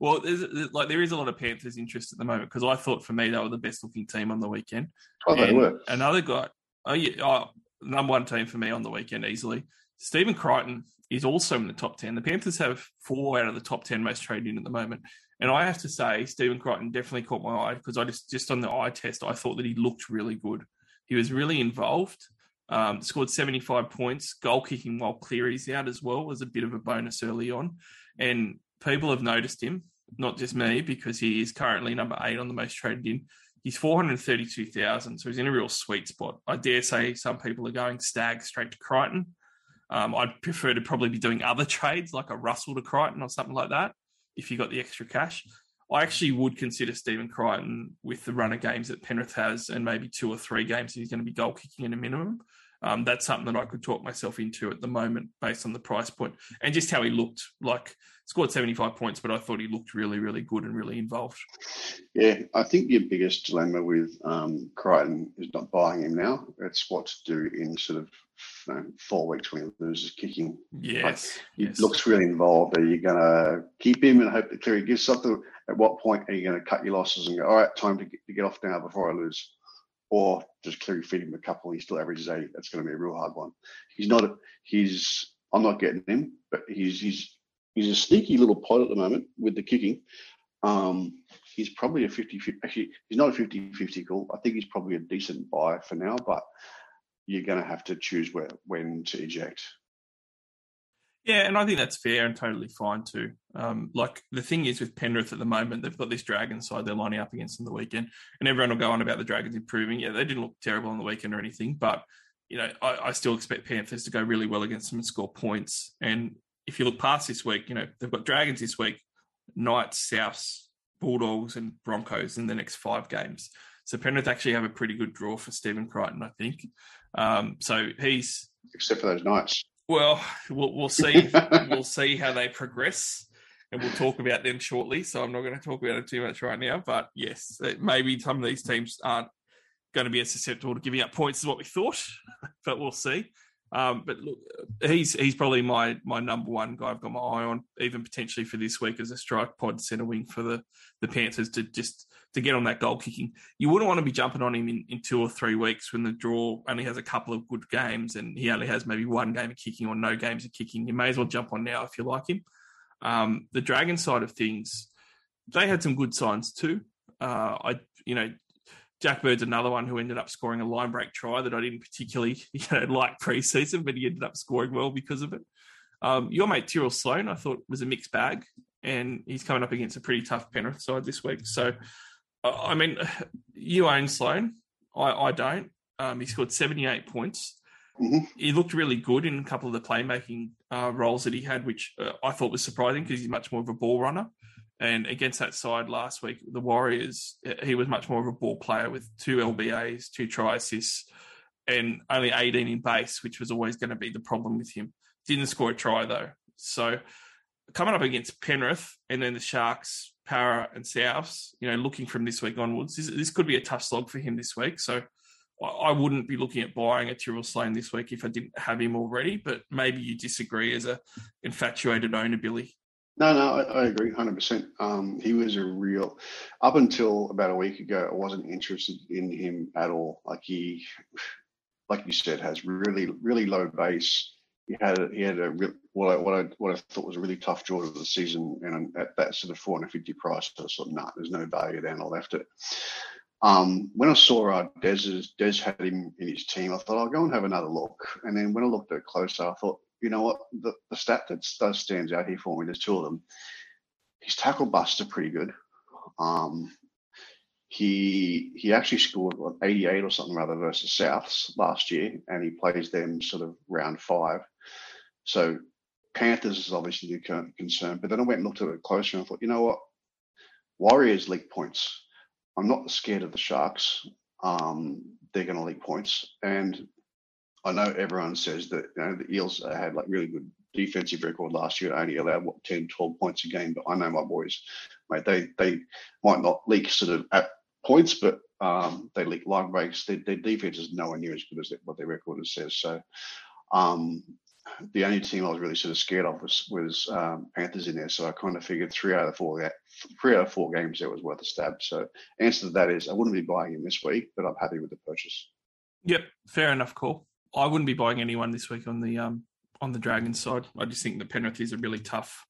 well, there's, like there is a lot of Panthers interest at the moment because I thought for me they were the best looking team on the weekend. Oh, they were. Another guy, Oh yeah, oh, number one team for me on the weekend easily. Stephen Crichton is also in the top ten. The Panthers have four out of the top ten most traded in at the moment, and I have to say Stephen Crichton definitely caught my eye because I just just on the eye test I thought that he looked really good. He was really involved. Um, scored 75 points. Goal kicking while Cleary's out as well was a bit of a bonus early on. And people have noticed him, not just me, because he is currently number eight on the most traded in. He's 432,000, so he's in a real sweet spot. I dare say some people are going Staggs straight to Crichton. Um, I'd prefer to probably be doing other trades like a Russell to Crichton or something like that if you got the extra cash. I actually would consider Stephen Crichton with the run of games that Penrith has and maybe two or three games he's going to be goal kicking in a minimum. Um, that's something that I could talk myself into at the moment based on the price point and just how he looked. Like scored 75 points, but I thought he looked really, really good and really involved. Yeah, I think your biggest dilemma with um, Crichton is not buying him now. It's what to do in sort of you know, four weeks when he loses kicking. Yes, like, yes. He looks really involved. Are you going to keep him and hope that Cleary gives something? At what point are you going to cut your losses and go, all right, time to get, to get off now before I lose? Or just clearly feed him a couple he still averages 80. That's going to be a real hard one. He's not, he's, I'm not getting him, but he's, he's, he's a sneaky little pod at the moment with the kicking. Um, he's probably a 50, 50 actually, he's not a 50 50 call. I think he's probably a decent buy for now, but you're going to have to choose where, when to eject. Yeah, and I think that's fair and totally fine too. Um, like the thing is with Penrith at the moment, they've got this Dragon side they're lining up against on the weekend, and everyone will go on about the Dragons improving. Yeah, they didn't look terrible on the weekend or anything, but you know, I, I still expect Panthers to go really well against them and score points. And if you look past this week, you know, they've got Dragons this week, Knights, Souths, Bulldogs, and Broncos in the next five games. So Penrith actually have a pretty good draw for Stephen Crichton, I think. Um, so he's except for those Knights. Well, we'll, we'll see. we'll see how they progress, and we'll talk about them shortly. So I'm not going to talk about it too much right now. But yes, maybe some of these teams aren't going to be as susceptible to giving up points as what we thought, but we'll see. Um, but look, he's he's probably my my number one guy I've got my eye on, even potentially for this week as a strike pod centre wing for the the Panthers to just to get on that goal kicking. You wouldn't want to be jumping on him in, in two or three weeks when the draw only has a couple of good games and he only has maybe one game of kicking or no games of kicking. You may as well jump on now if you like him. Um, the Dragon side of things, they had some good signs too. Uh, I you know Jack Bird's another one who ended up scoring a line break try that I didn't particularly you know, like preseason, but he ended up scoring well because of it. Um, your mate Tyrrell Sloan, I thought was a mixed bag, and he's coming up against a pretty tough Penrith side this week. So, I mean, you own Sloan, I, I don't. Um, he scored 78 points. Mm-hmm. He looked really good in a couple of the playmaking uh, roles that he had, which uh, I thought was surprising because he's much more of a ball runner. And against that side last week, the Warriors, he was much more of a ball player with two LBAs, two try assists, and only 18 in base, which was always going to be the problem with him. Didn't score a try though. So coming up against Penrith and then the Sharks, Para and Souths, you know, looking from this week onwards, this, this could be a tough slog for him this week. So I wouldn't be looking at buying a Tyrrell Sloan this week if I didn't have him already, but maybe you disagree as a infatuated owner, Billy. No, no, I, I agree 100%. Um, he was a real, up until about a week ago, I wasn't interested in him at all. Like he, like you said, has really, really low base. He had a, he had a real, what I, what I what I thought was a really tough draw of the season, and at that sort of 450 price, I thought, nah, there's no value there, and I left it. Um, when I saw uh, Dez's, Dez had him in his team, I thought I'll go and have another look. And then when I looked at it closer, I thought, you know what, the, the stat that does stands out here for me, there's two of them. His tackle busts are pretty good. Um, he he actually scored what, 88 or something rather versus Souths last year, and he plays them sort of round five. So Panthers is obviously the concern. But then I went and looked at it closer and I thought, you know what? Warriors leak points. I'm not scared of the Sharks. Um, they're going to leak points. And I know everyone says that you know, the Eels had like really good defensive record last year, only allowed what 10, 12 points a game. But I know my boys, mate, they they might not leak sort of at points, but um, they leak line breaks. Their, their defense is nowhere near as good as what their record says. So um, the only team I was really sort of scared of was was um, Panthers in there. So I kind of figured three out of four three out of four games there was worth a stab. So answer to that is I wouldn't be buying him this week, but I'm happy with the purchase. Yep, fair enough call. I wouldn't be buying anyone this week on the um on the Dragons side. I just think the Penrith is a really tough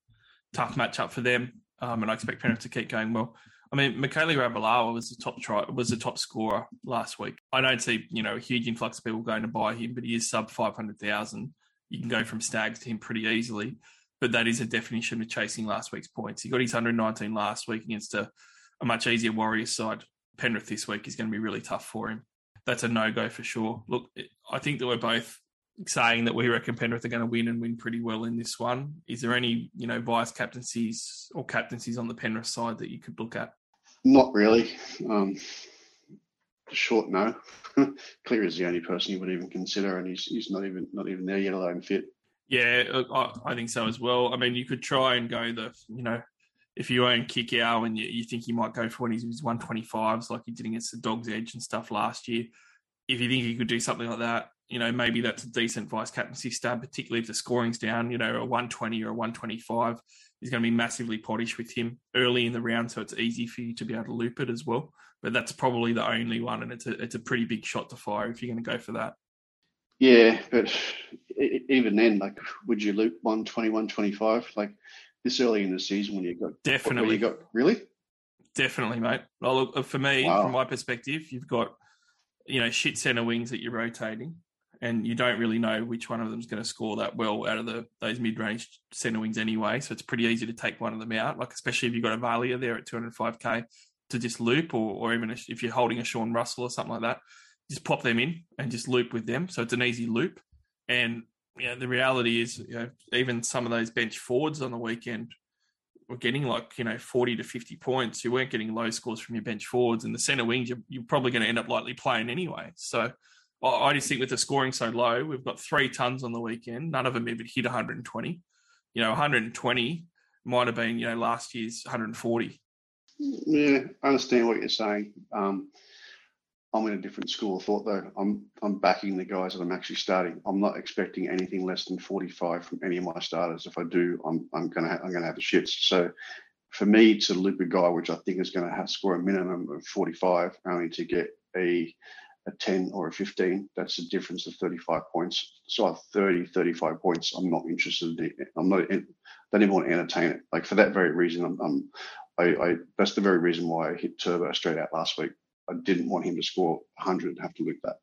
tough matchup for them, um, and I expect Penrith to keep going well. I mean, Mikaele Ravalawa was the top try was the top scorer last week. I don't see you know a huge influx of people going to buy him, but he is sub five hundred thousand you can go from Staggs to him pretty easily. But that is a definition of chasing last week's points. He got his 119 last week against a, a much easier Warriors side. Penrith this week is going to be really tough for him. That's a no go for sure. Look, I think that we're both saying that we reckon Penrith are going to win and win pretty well in this one. Is there any, you know, vice captaincies or captaincies on the Penrith side that you could look at? Not really. Um, short no. Cleary is the only person you would even consider, and he's he's not even not even there yet alone fit. Yeah, I, I, think so as well. I mean, you could try and go the you know if you own Kikau and you, you think he might go for of his 125s like he did against the Dogs Edge and stuff last year. If you think he could do something like that, you know, maybe that's a decent vice captaincy stab, particularly if the scoring's down, you know, a 120 or a 125 is going to be massively pottish with him early in the round, so it's easy for you to be able to loop it as well. But that's probably the only one, and it's a it's a pretty big shot to fire if you're going to go for that. Yeah, but even then, like, would you loop 120, 125? Like this early in the season when you got definitely you got really definitely, mate. Well, look, for me, wow. from my perspective, you've got you know shit center wings that you're rotating and you don't really know which one of them is going to score that well out of the those mid-range centre wings anyway. So it's pretty easy to take one of them out, like especially if you've got a Vailea there at 205k to just loop, or, or even if you're holding a Sean Russell or something like that, just pop them in and just loop with them. So it's an easy loop. And you know, the reality is, you know, even some of those bench forwards on the weekend were getting like you know 40 to 50 points. You weren't getting low scores from your bench forwards, and the centre wings you're, you're probably going to end up lightly playing anyway. So I just think with the scoring so low, we've got three tons on the weekend. None of them even hit 120. You know, 120 might have been, you know, last year's 140. Yeah, I understand what you're saying. Um, I'm in a different school of thought, though. I'm I'm backing the guys that I'm actually starting. I'm not expecting anything less than 45 from any of my starters. If I do, I'm I'm gonna ha- I'm gonna have the shits. So for me to loop a guy, which I think is going to have score a minimum of 45, only to get a a 10 or a 15, that's a difference of 35 points. So at 30, 35 points, I'm not interested in it. I'm not, in, don't even want to entertain it. Like for that very reason, I'm, I'm I, I, that's the very reason why I hit Turbo straight out last week. I didn't want him to score 100 and have to loop that.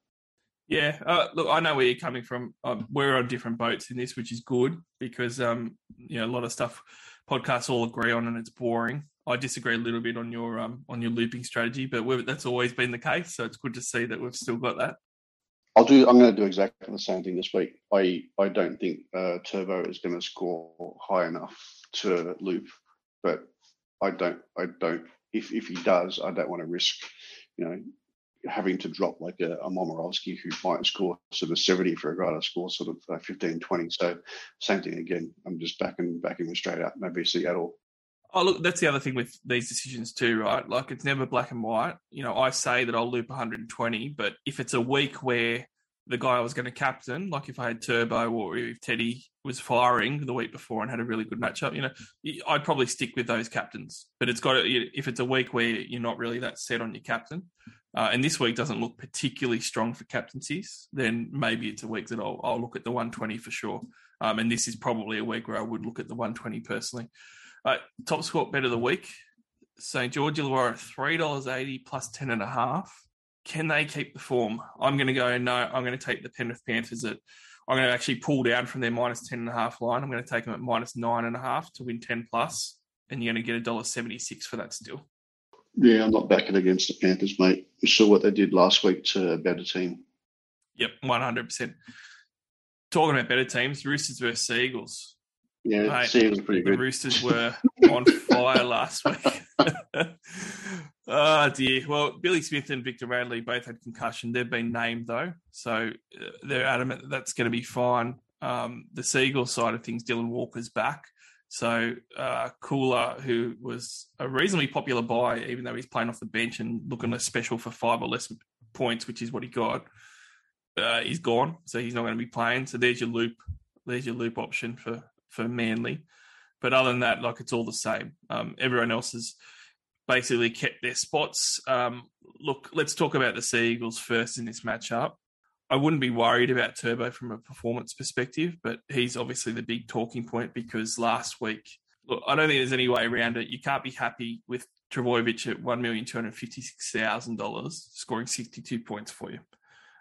Yeah, uh, look, I know where you're coming from. Um, we're on different boats in this, which is good because um, you know a lot of stuff podcasts all agree on, and it's boring. I disagree a little bit on your um, on your looping strategy, but that's always been the case. So it's good to see that we've still got that. I'll do. I'm going to do exactly the same thing this week. I I don't think uh, Turbo is going to score high enough to loop, but I don't. I don't. If if he does, I don't want to risk, you know, having to drop like a, a Momirovski who might score sort of 70 for a guy to score sort of uh, 15, 20. So same thing again. I'm just backing backing him straight out. No VC at all. Oh, look, that's the other thing with these decisions too, right? Like it's never black and white. You know, I say that I'll loop 120, but if it's a week where the guy I was going to captain, like if I had Turbo or if Teddy was firing the week before and had a really good matchup, you know, I'd probably stick with those captains. But it's got to, if it's a week where you're not really that set on your captain, uh, and this week doesn't look particularly strong for captaincies, then maybe it's a week that I'll, I'll look at the 120 for sure. Um, and this is probably a week where I would look at the 120 personally. Uh, top score bet of the week, St. George Illawarra, $3.80 plus 10 and a half. Can they keep the form? I'm going to go, no, I'm going to take the Penrith Panthers at, I'm going to actually pull down from their minus 10 and a half line. I'm going to take them at minus nine and a half to win 10 plus, and you're going to get $1.76 for that still. Yeah, I'm not backing against the Panthers, mate. You saw what they did last week to a better team. Yep, 100%. Talking about better teams, Roosters versus Eagles. Yeah, Mate, Seagulls are pretty The. Roosters were on fire last week. oh dear. Well, Billy Smith and Victor Radley both had concussion. They've been named though, so uh, they're adamant that that's going to be fine. Um, the Seagulls side of things, Dylan Walker's back. So uh, Cooler, who was a reasonably popular buy, even though he's playing off the bench and looking a special for five or less points, which is what he got, uh, he's gone. So he's not going to be playing. So there's your loop. There's your loop option for for Manly. But other than that, like it's all the same. Um, everyone else has basically kept their spots. Um, look, let's talk about the Sea Eagles first in this matchup. I wouldn't be worried about Turbo from a performance perspective, but he's obviously the big talking point because last week, look, I don't think there's any way around it. You can't be happy with Trbojevic at one million two hundred fifty-six thousand dollars scoring sixty-two points for you.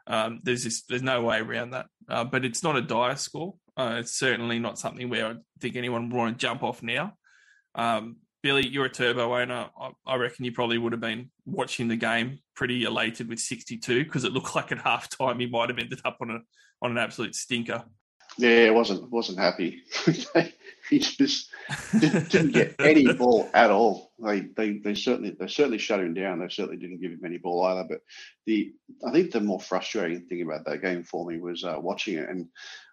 Um, there's just there's no way around that. Uh, but it's not a dire score. Uh, it's certainly not something where I think anyone would want to jump off now. Um, Billy, you're a turbo owner. I, I reckon you probably would have been watching the game pretty elated with 62 because it looked like at halftime he might have ended up on a on an absolute stinker. Yeah, I wasn't wasn't happy. he just didn't, didn't get any ball at all. They, they they certainly they certainly shut him down. They certainly didn't give him any ball either. But the I think the more frustrating thing about that game for me was uh, watching it and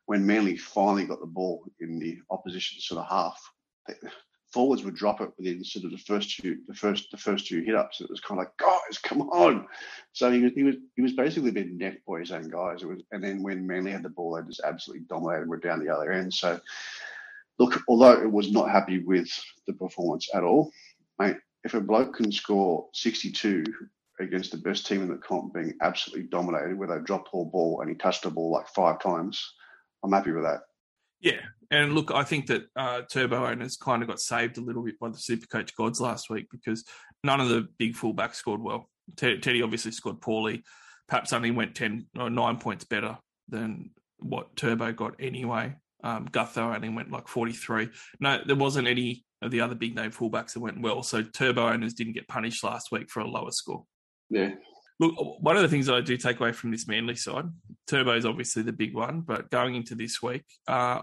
when Manly finally got the ball in the opposition sort of half. They, forwards would drop it within sort of the first two, the first, the first two hit ups. It was kind of like, guys, come on. So he was, he was, he was basically being by his own guys. It was, and then when Manly had the ball, they just absolutely dominated. We're down the other end. So, look, although it was not happy with the performance at all, mate, if a bloke can score 62 against the best team in the comp, being absolutely dominated, where they dropped the ball and he touched the ball like five times, I'm happy with that. Yeah, and look, I think that uh, Turbo owners kind of got saved a little bit by the Supercoach gods last week because none of the big fullbacks scored well. Ted- Teddy obviously scored poorly. Perhaps only went 10 or 9 points better than what Turbo got anyway. Um, Gutho only went like 43. No, there wasn't any of the other big name fullbacks that went well. So Turbo owners didn't get punished last week for a lower score. Yeah. Look, one of the things that I do take away from this Manly side, Turbo is obviously the big one, but going into this week, uh,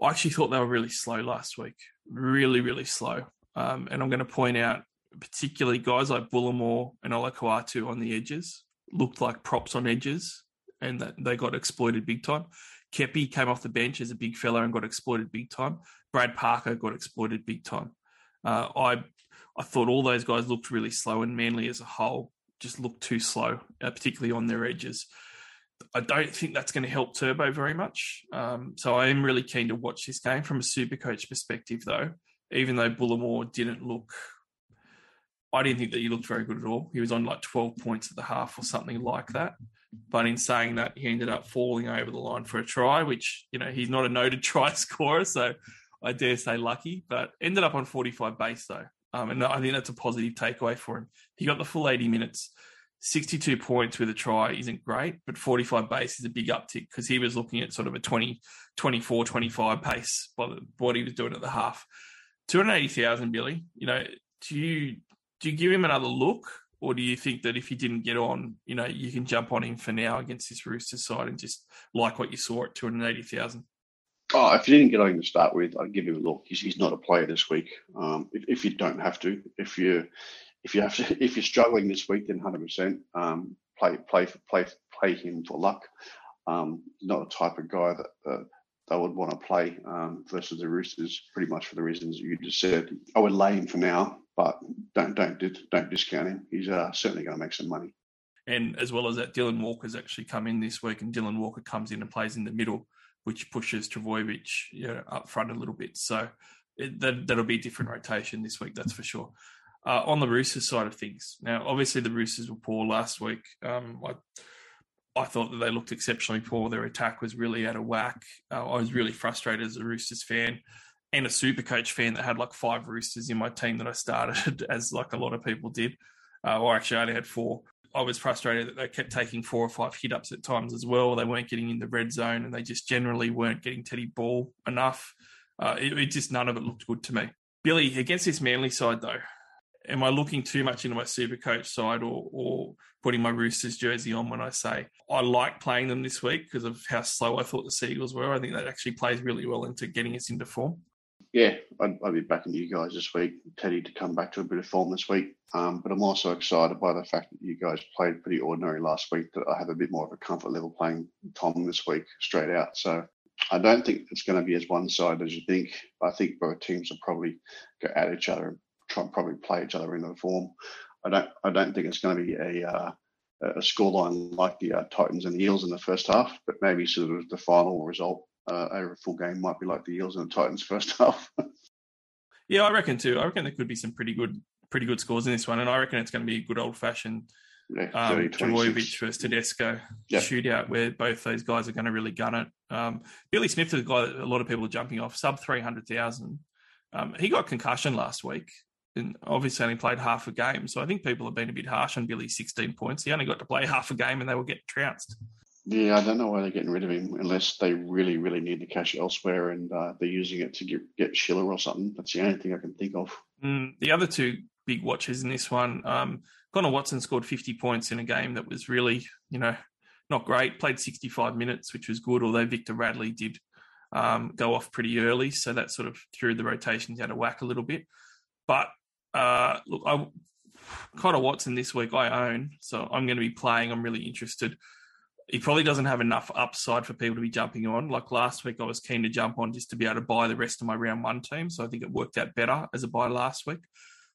I actually thought they were really slow last week. Really, really slow. Um, and I'm going to point out, particularly guys like Bullimore and Olakau'atu on the edges looked like props on edges, and that they got exploited big time. Keppie came off the bench as a big fella and got exploited big time. Brad Parker got exploited big time. Uh, I I thought all those guys looked really slow, and Manly as a whole just looked too slow, uh, particularly on their edges. I don't think that's going to help Turbo very much. Um, so I am really keen to watch this game from a super coach perspective, though. Even though Bullimore didn't look, I didn't think that he looked very good at all. He was on like 12 points at the half or something like that. But in saying that, he ended up falling over the line for a try, which, you know, he's not a noted try scorer. So I dare say lucky, but ended up on 45 base, though. Um, and I think that's a positive takeaway for him. He got the full 80 minutes. 62 points with a try isn't great, but 45 base is a big uptick because he was looking at sort of a 20, 24, 25 pace by the, what he was doing at the half. 280,000, Billy. You know, do you do you give him another look, or do you think that if he didn't get on, you know, you can jump on him for now against this Roosters side and just like what you saw at 280,000? Oh, if you didn't get on to start with, I'd give him a look. He's, he's not a player this week. Um, if, if you don't have to, if you if you have to, if you're struggling this week, then 100 percent um, play play play play him for luck. Um, not a type of guy that uh, they would want to play um, versus the Roosters, pretty much for the reasons you just said. I would lay him for now, but don't don't don't discount him. He's uh, certainly going to make some money. And as well as that, Dylan Walker's actually come in this week, and Dylan Walker comes in and plays in the middle, which pushes Trbojevic you know, up front a little bit. So it, that that'll be a different rotation this week, that's for sure. Uh, on the Roosters side of things, now obviously the Roosters were poor last week. Um, I, I thought that they looked exceptionally poor. Their attack was really out of whack. Uh, I was really frustrated as a Roosters fan and a super coach fan that had like five Roosters in my team that I started, as like a lot of people did. Uh, or actually, I only had four. I was frustrated that they kept taking four or five hit ups at times as well. They weren't getting in the red zone and they just generally weren't getting Teddy ball enough. Uh, it, it just none of it looked good to me. Billy, against this Manly side though, am I looking too much into my super coach side or, or putting my Roosters jersey on when I say I like playing them this week because of how slow I thought the Seagulls were? I think that actually plays really well into getting us into form. Yeah, I'd, I'd be backing you guys this week, Teddy, to come back to a bit of form this week. Um, but I'm also excited by the fact that you guys played pretty ordinary last week. That I have a bit more of a comfort level playing Tom this week straight out. So I don't think it's going to be as one sided as you think. I think both teams will probably go at each other and try and probably play each other into form. I don't. I don't think it's going to be a uh, a scoreline like the uh, Titans and the Eels in the first half, but maybe sort of the final result uh, over a full game might be like the Eels and the Titans first half. yeah, I reckon too. I reckon there could be some pretty good, pretty good scores in this one, and I reckon it's going to be a good old fashioned yeah, um, versus Tedesco yep. shootout where both those guys are going to really gun it. Um, Billy Smith is a guy that a lot of people are jumping off, sub three hundred thousand. Um, he got concussion last week and obviously only played half a game. So I think people have been a bit harsh on Billy's 16 points. He only got to play half a game and they were getting trounced. Yeah, I don't know why they're getting rid of him unless they really, really need the cash elsewhere and uh, they're using it to get, get Schiller or something. That's the only thing I can think of. Mm, the other two big watches in this one, um, Connor Watson scored 50 points in a game that was really, you know, not great. Played 65 minutes, which was good, although Victor Radley did um, go off pretty early. So that sort of threw the rotations out of whack a little bit. But uh, look, I Connor Watson this week I own, so I'm going to be playing. I'm really interested he probably doesn't have enough upside for people to be jumping on. Like last week, I was keen to jump on just to be able to buy the rest of my round one team. So I think it worked out better as a buy last week.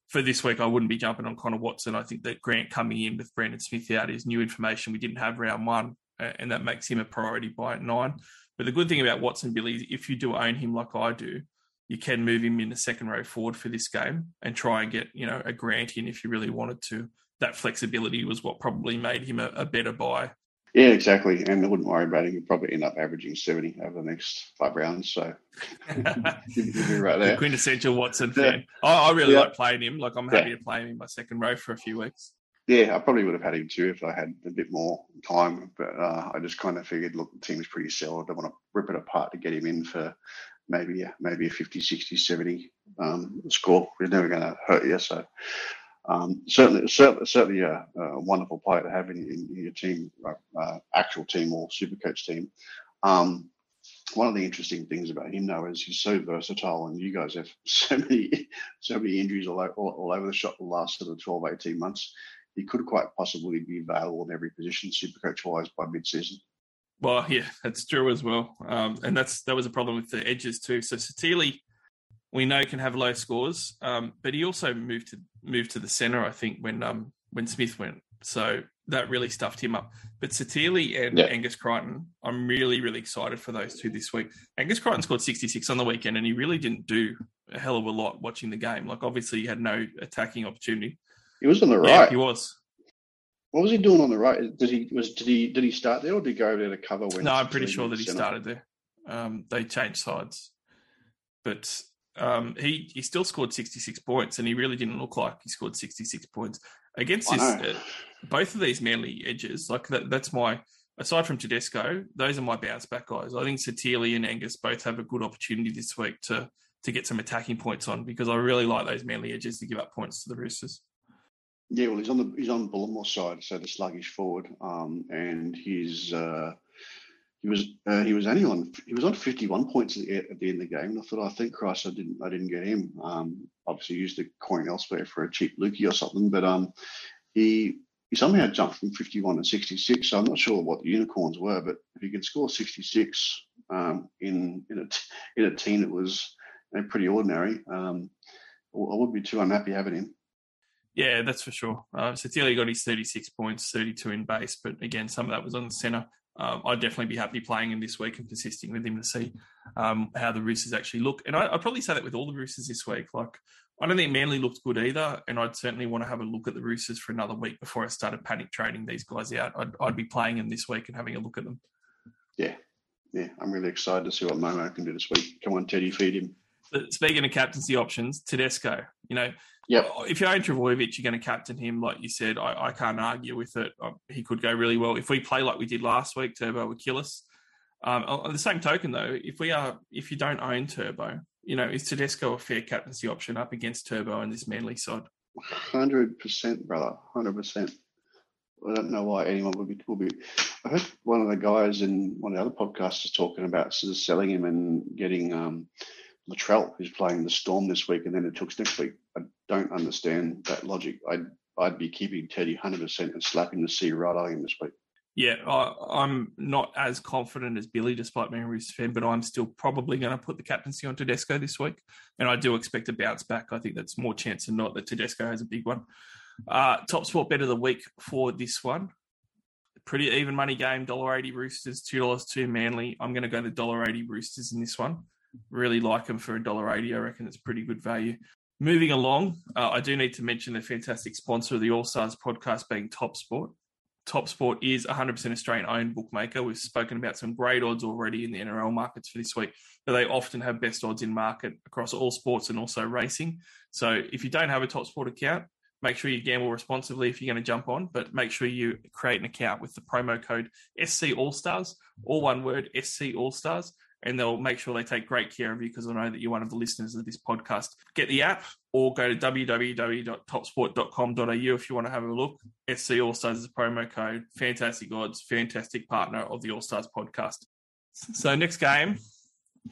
For this week, I wouldn't be jumping on Connor Watson. I think that Grant coming in with Brandon Smith out is new information we didn't have round one, and that makes him a priority buy at nine. But the good thing about Watson, Billy, is if you do own him like I do, you can move him in the second row forward for this game and try and get, you know, a Grant in if you really wanted to. That flexibility was what probably made him a, a better buy yeah, exactly. And I wouldn't worry about him. He'll probably end up averaging 70 over the next five rounds. So right there. The quintessential Watson fan. Yeah. I, I, really yeah. like playing him. Like I'm happy yeah. to play him in my second row for a few weeks. Yeah, I probably would have had him too if I had a bit more time. But uh, I just kind of figured, look, the team's pretty solid. I want to rip it apart to get him in for maybe maybe a 50, 60, 70 um, score. He's never going to hurt you. So um, certainly, certainly, certainly a, a, wonderful player to have in, in, your team, uh, uh actual team or super coach team. Um, one of the interesting things about him, though, is he's so versatile, and you guys have so many, so many injuries all, all, all over the shop the last sort of 12, 18 months. He could quite possibly be available in every position, super coach wise, by mid-season. Well, yeah, that's true as well, um, and that's that was a problem with the edges too. So Sitili we know can have low scores. Um, but he also moved to moved to the center, I think, when um, when Smith went. So that really stuffed him up. But Sitili and yeah. Angus Crichton, I'm really, really excited for those two this week. Angus Crichton scored 66 on the weekend, and he really didn't do a hell of a lot watching the game. Like obviously, he had no attacking opportunity. He was on the right. Yeah, he was. What was he doing on the right? Did he was did he did he start there or did he go over there to cover? When no, I'm pretty sure that he center? started there. Um, they changed sides, but um, he he still scored 66 points, and he really didn't look like he scored 66 points against his, uh, both of these Manly edges. Like that, that's my aside from Tedesco, those are my bounce back guys. I think Sitili and Angus both have a good opportunity this week to to get some attacking points on because I really like those Manly edges to give up points to the Roosters. Yeah, well, he's on the he's on Bullimore's side, so the sluggish forward, um, and he's. Uh, he was uh, he was only on he was on 51 points at the, at the, end of the game. And I thought, I think Christ, I didn't I didn't get him. Um, obviously used the coin elsewhere for a cheap Lukey or something, but um, he he somehow jumped from 51 to 66. So I'm not sure what the unicorns were, but if he could score 66 um, in in a in a team that was you know, pretty ordinary, um, I wouldn't be too unhappy having him. Yeah, that's for sure. Uh, so got his 36 points, 32 in base, but again, some of that was on the centre. Um, I'd definitely be happy playing him this week and persisting with him to see um, how the Roosters actually look. And I, would probably say that with all the Roosters this week. Like, I don't think Manly looked good either, and I'd certainly want to have a look at the Roosters for another week before I started panic trading these guys out. I'd, I'd be playing them this week and having a look at them. Yeah, yeah, I'm really excited to see what Momo can do this week. Come on, Teddy, feed him. Speaking of captaincy options, Tedesco, you know, yep. if you own Trbojevic, you're going to captain him. Like you said, I, I can't argue with it. Uh, he could go really well. If we play like we did last week, Turbo would kill us. Um, on the same token, though, if we are, if you don't own Turbo, you know, is Tedesco a fair captaincy option up against Turbo and this Manly side? Hundred percent, brother. Hundred percent. I don't know why anyone would be, would be. I heard one of the guys in one of the other podcasts was talking about sort of selling him and getting um, Latrell, who's playing the Storm this week, and then it took next week. I don't understand that logic. I'd I'd be keeping Teddy hundred percent and slapping the C right on him this week. Yeah, I, am not as confident as Billy, despite being a Roosters fan, but I'm still probably going to put the captaincy on Tedesco this week, and I do expect a bounce back. I think that's more chance than not that Tedesco has a big one. Uh, top sport bet of the week for this one. Pretty even money game, $1.80 Roosters, $2 Manly. I'm going to go the $1.80 Roosters in this one. Really like them for $1.80. I reckon it's pretty good value. Moving along, uh, I do need to mention the fantastic sponsor of the All Stars podcast being Top Sport. Top Sport is 100% Australian owned bookmaker. We've spoken about some great odds already in the NRL markets for this week, but they often have best odds in market across all sports and also racing. So if you don't have a Top Sport account, make sure you gamble responsibly if you're going to jump on, but make sure you create an account with the promo code SC All Stars, all one word SC All Stars, and they'll make sure they take great care of you because I know that you're one of the listeners of this podcast. Get the app or go to www.topsport.com.au if you want to have a look. SC All Stars is a promo code. Fantastic odds, fantastic partner of the All Stars podcast. So, next game,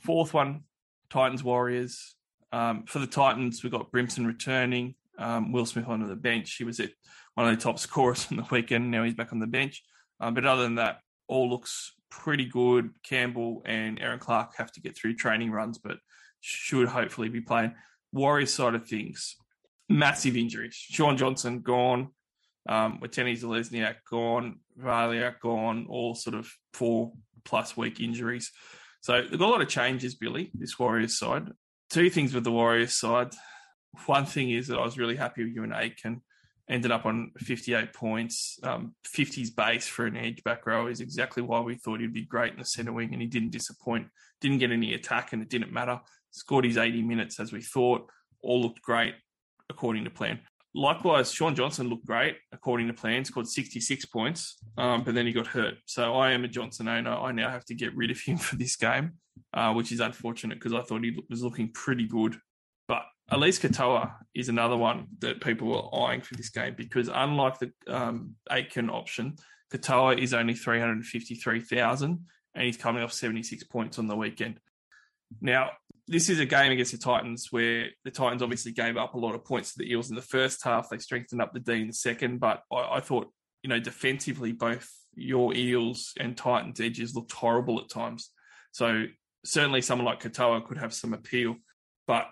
fourth one, Titans Warriors. Um, for the Titans, we've got Brimson returning, um, Will Smith onto the bench. He was at one of the top scorers on the weekend. Now he's back on the bench. Um, but other than that, all looks pretty good. Campbell and Erin Clark have to get through training runs, but should hopefully be playing. Warriors side of things, massive injuries. Shaun Johnson gone, um, Watene Zelezniak gone, Vailea gone, all sort of four plus week injuries. So they've got a lot of changes, Billy, this Warriors side. Two things with the Warriors side. One thing is that I was really happy with Euan Aitken ended up on 58 points. Um, 50s base for an edge back row is exactly why we thought he'd be great in the centre wing, and he didn't disappoint. Didn't get any attack, and it didn't matter. Scored his 80 minutes as we thought. All looked great according to plan. Likewise, Shaun Johnson looked great according to plan, scored 66 points, um, but then he got hurt. So I am a Johnson owner. I now have to get rid of him for this game, uh, which is unfortunate because I thought he was looking pretty good. But Eliesa Katoa is another one that people were eyeing for this game because unlike the um, Aitken option, Katoa is only 353,000 and he's coming off 76 points on the weekend. Now, this is a game against the Titans where the Titans obviously gave up a lot of points to the Eels in the first half. They strengthened up the D in the second, but I, I thought, you know, defensively, both your Eels and Titans edges looked horrible at times. So certainly someone like Katoa could have some appeal. But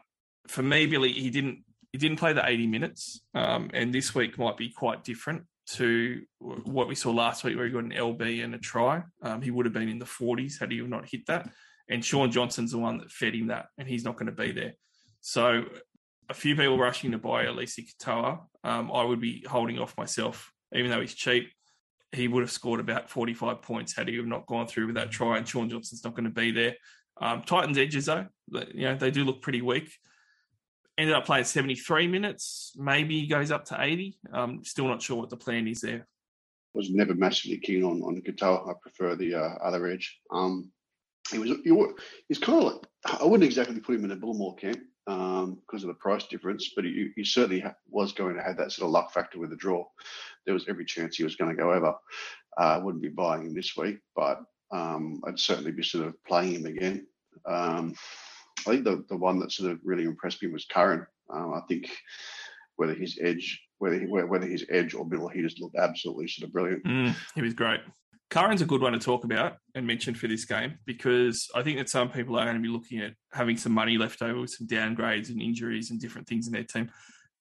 for me, Billy, he didn't he didn't play the 80 minutes, um, and this week might be quite different to what we saw last week, where he got an LB and a try. Um, he would have been in the 40s had he not hit that. And Shaun Johnson's the one that fed him that, and he's not going to be there. So a few people rushing to buy Eliesa Katoa. Um, I would be holding off myself, even though he's cheap. He would have scored about 45 points had he not gone through with that try, and Shaun Johnson's not going to be there. Um, Titans edges though, you know they do look pretty weak ended up playing 73 minutes. Maybe he goes up to 80. Um, still not sure what the plan is there. Was never massively keen on on guitar. I prefer the uh, other edge. Um, he was he, he's kind of like I wouldn't exactly put him in a Bullemor camp um, because of the price difference, but he, he certainly ha- was going to have that sort of luck factor with the draw. There was every chance he was going to go over. Uh, I wouldn't be buying him this week, but um, I'd certainly be sort of playing him again. Um, I think the, the one that sort of really impressed me was Curran. Um, I think whether his edge, whether he, whether his edge or middle, he just looked absolutely sort of brilliant. Mm, he was great. Curran's a good one to talk about and mention for this game because I think that some people are going to be looking at having some money left over with some downgrades and injuries and different things in their team.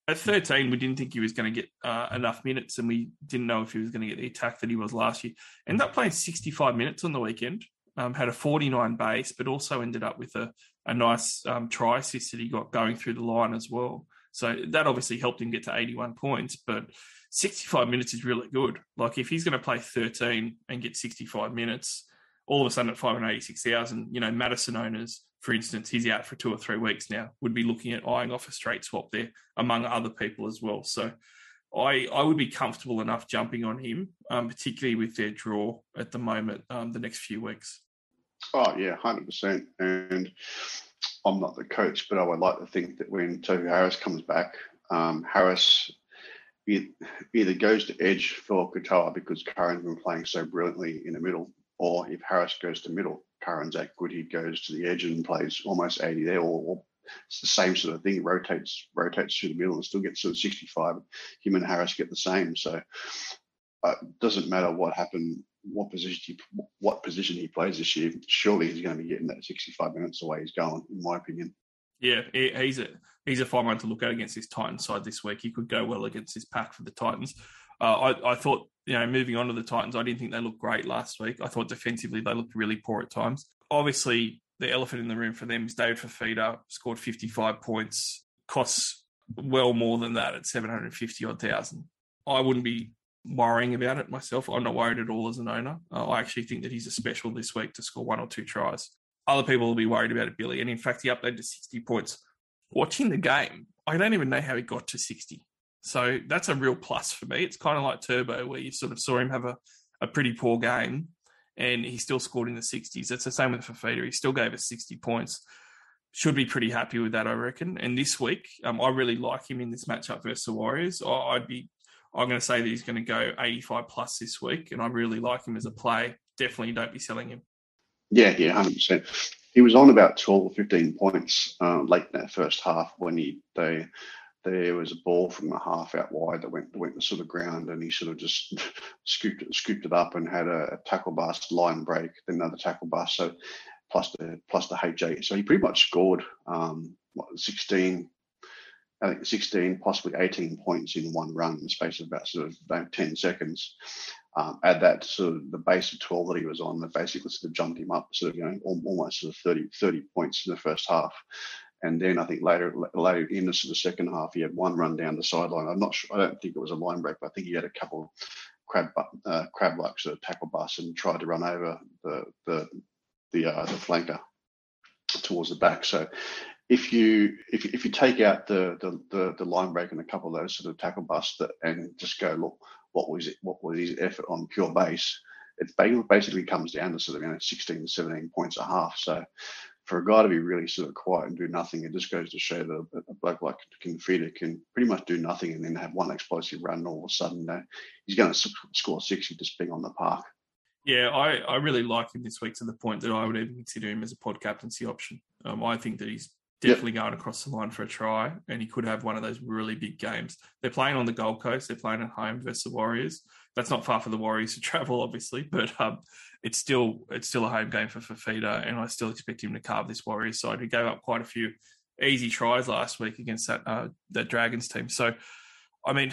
at 13, we didn't think he was going to get uh, enough minutes, and we didn't know if he was going to get the attack that he was last year. Ended up playing 65 minutes on the weekend. Um, had a 49 base, but also ended up with a, a nice um, try assist that he got going through the line as well. So that obviously helped him get to 81 points. But 65 minutes is really good. Like if he's going to play 13 and get 65 minutes, all of a sudden at 586,000, you know, Madison owners, for instance, he's out for two or three weeks now, would be looking at eyeing off a straight swap there among other people as well. So I, I would be comfortable enough jumping on him, um, particularly with their draw at the moment, um, the next few weeks. Oh, yeah, 100%. And I'm not the coach, but I would like to think that when Tohu Harris comes back, um, Harris either goes to edge for Katoa because Curran's been playing so brilliantly in the middle, or if Harris goes to middle, Curran's that good, he goes to the edge and plays almost 80 there, or, or it's the same sort of thing. He rotates rotates through the middle and still gets sort of 65. Him and Harris get the same. So uh, it doesn't matter what happened, what position he, what position he plays this year. Surely he's going to be getting that 65 minutes the way he's going, in my opinion. Yeah, he's a he's a fine one to look at against this Titans side this week. He could go well against this pack for the Titans. Uh, I, I, thought, you know, moving on to the Titans, I didn't think they looked great last week. I thought defensively they looked really poor at times. Obviously, the elephant in the room for them is David Fifita scored 55 points, costs well more than that at 750 odd thousand. I wouldn't be worrying about it myself. I'm not worried at all as an owner. I actually think that he's a special this week to score one or two tries. Other people will be worried about it, Billy. And in fact, he updated to 60 points. Watching the game, I don't even know how he got to 60. So that's a real plus for me. It's kind of like Turbo, where you sort of saw him have a, a pretty poor game and he still scored in the 60s. It's the same with Fifita. He still gave us 60 points. Should be pretty happy with that, I reckon. And this week, um, I really like him in this matchup versus the Warriors. I'd be, I'm going to say that he's going to go 85 plus this week, and I really like him as a play. Definitely don't be selling him. Yeah, yeah, hundred percent. He was on about twelve or fifteen points uh, late in that first half when he they there was a ball from a half out wide that went went the sort of ground, and he sort of just scooped it, scooped it up and had a, a tackle bust, line break, then another tackle bust. So plus the plus the HJ. So he pretty much scored um, what, 16, I think 16, possibly 18 points in one run in the space of about sort of about 10 seconds. Um, add that sort of the base of 12 that he was on, that basically sort of jumped him up, sort of you know almost sort of 30, 30 points in the first half. And then I think later, later in the, second half, he had one run down the sideline. I'm not sure. I don't think it was a line break, but I think he had a couple crab uh, crab like sort of tackle bus and tried to run over the the the, uh, the flanker towards the back. So if you if, if you take out the, the the, the line break and a couple of those sort of tackle busts that, and just go look what was it what was his effort on pure base, it basically comes down to sort of you know 16 17 points a half. So for a guy to be really sort of quiet and do nothing, it just goes to show that a, bloke like Fifita can pretty much do nothing and then have one explosive run, and all of a sudden uh, he's going to score 60 just being on the park. Yeah, I, I really like him this week to the point that I would even consider him as a pod captaincy option. Um, I think that he's definitely yep. going across the line for a try, and he could have one of those really big games. They're playing on the Gold Coast. They're playing at home versus the Warriors. That's not far for the Warriors to travel, obviously, but um, it's still it's still a home game for Fifita, and I still expect him to carve this Warriors side. He gave up quite a few easy tries last week against that uh, that Dragons team. So, I mean,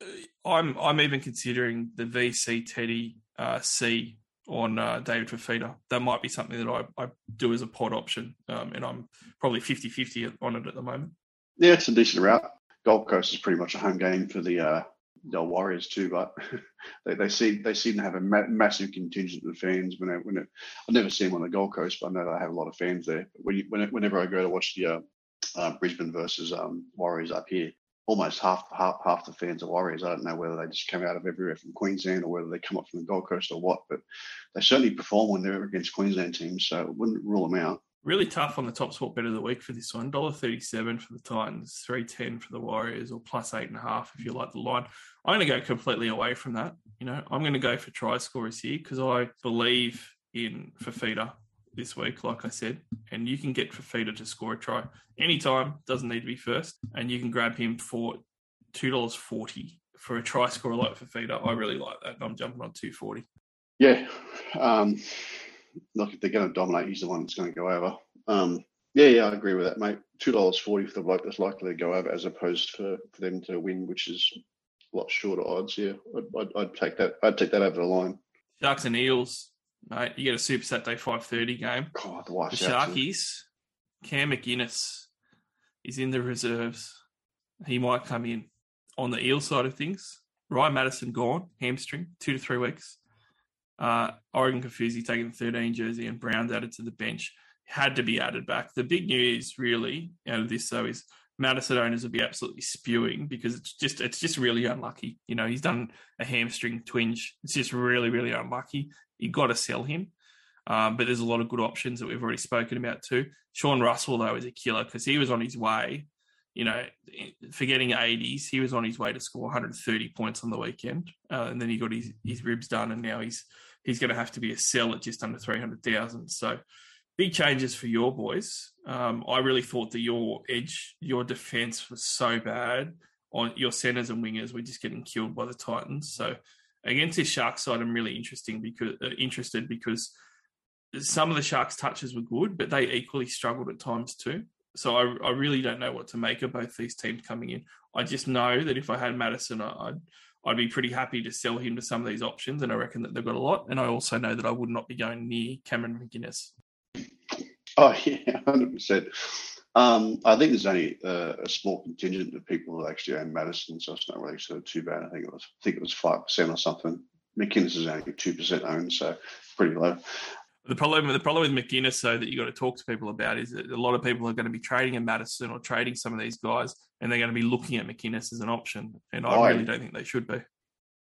I'm I'm even considering the VC Teddy uh, C on uh, David Fifita. That might be something that I, I do as a pod option, um, and I'm probably 50-50 on it at the moment. Yeah, it's a decent route. Gold Coast is pretty much a home game for the uh, the Warriors too, but they, they seem they seem to have a ma- massive contingent of fans. When, I, when it, I've never seen them on the Gold Coast, but I know they have a lot of fans there. But when you, when, whenever I go to watch the uh, uh, Brisbane versus um, Warriors up here, almost half half half the fans are Warriors. I don't know whether they just come out of everywhere from Queensland or whether they come up from the Gold Coast or what, but they certainly perform when they're against Queensland teams. So it wouldn't rule them out. Really tough on the top spot bet of the week for this one. $1.37 for the Titans, three ten for the Warriors, or plus eight and a half if you like the line. I'm going to go completely away from that. You know, I'm going to go for try scorers here because I believe in Fifita this week, like I said, and you can get Fifita to score a try anytime. Doesn't need to be first, and you can grab him for two dollars forty for a try scorer like Fifita. I really like that. I'm jumping on two forty. Yeah, um, look, if they're going to dominate, he's the one that's going to go over. Um, Yeah, yeah, I agree with that, mate. Two dollars forty for the bloke that's likely to go over, as opposed for, for them to win, which is a lot shorter odds. Yeah, I'd, I'd, I'd take that. I'd take that over the line. Sharks and Eels, mate. You get a Super Saturday five thirty game. God, the The. Sharkies, Cam McInnes is in the reserves. He might come in on the eel side of things. Ryan Matterson gone, hamstring, two to three weeks. Uh, Oregon Kaufusi taking the 13 jersey and Brown's added to the bench. Had to be added back. The big news, really, out of this though, is Matterson owners will be absolutely spewing because it's just it's just really unlucky. You know, he's done a hamstring twinge. It's just really, really unlucky. You got to sell him. Um, but there's a lot of good options that we've already spoken about too. Sean Russell, though, is a killer because he was on his way, you know, forgetting 80s, he was on his way to score 130 points on the weekend. Uh, and then he got his, his ribs done, and now he's he's going to have to be a sell at just under 300,000. So big changes for your boys. Um, I really thought that your edge, your defense was so bad. On your centers and wingers were just getting killed by the Titans. So against this Shark side, I'm really interesting because uh, interested because some of the Sharks' touches were good, but they equally struggled at times too. So I, I really don't know what to make of both these teams coming in. I just know that if I had Matterson, I- I'd I'd be pretty happy to sell him to some of these options, and I reckon that they've got a lot. And I also know that I would not be going near Cameron McInnes. Oh yeah, hundred percent. Um, I think there's only uh, a small contingent of people that actually own Matterson, so it's not really sort of too bad. I think it was, I think it was five percent or something. McInnes is only two percent owned, so pretty low. The problem, the problem with McInnes, though, that you got to talk to people about is that a lot of people are going to be trading in Matterson or trading some of these guys, and they're going to be looking at McInnes as an option. And I really don't think they should be.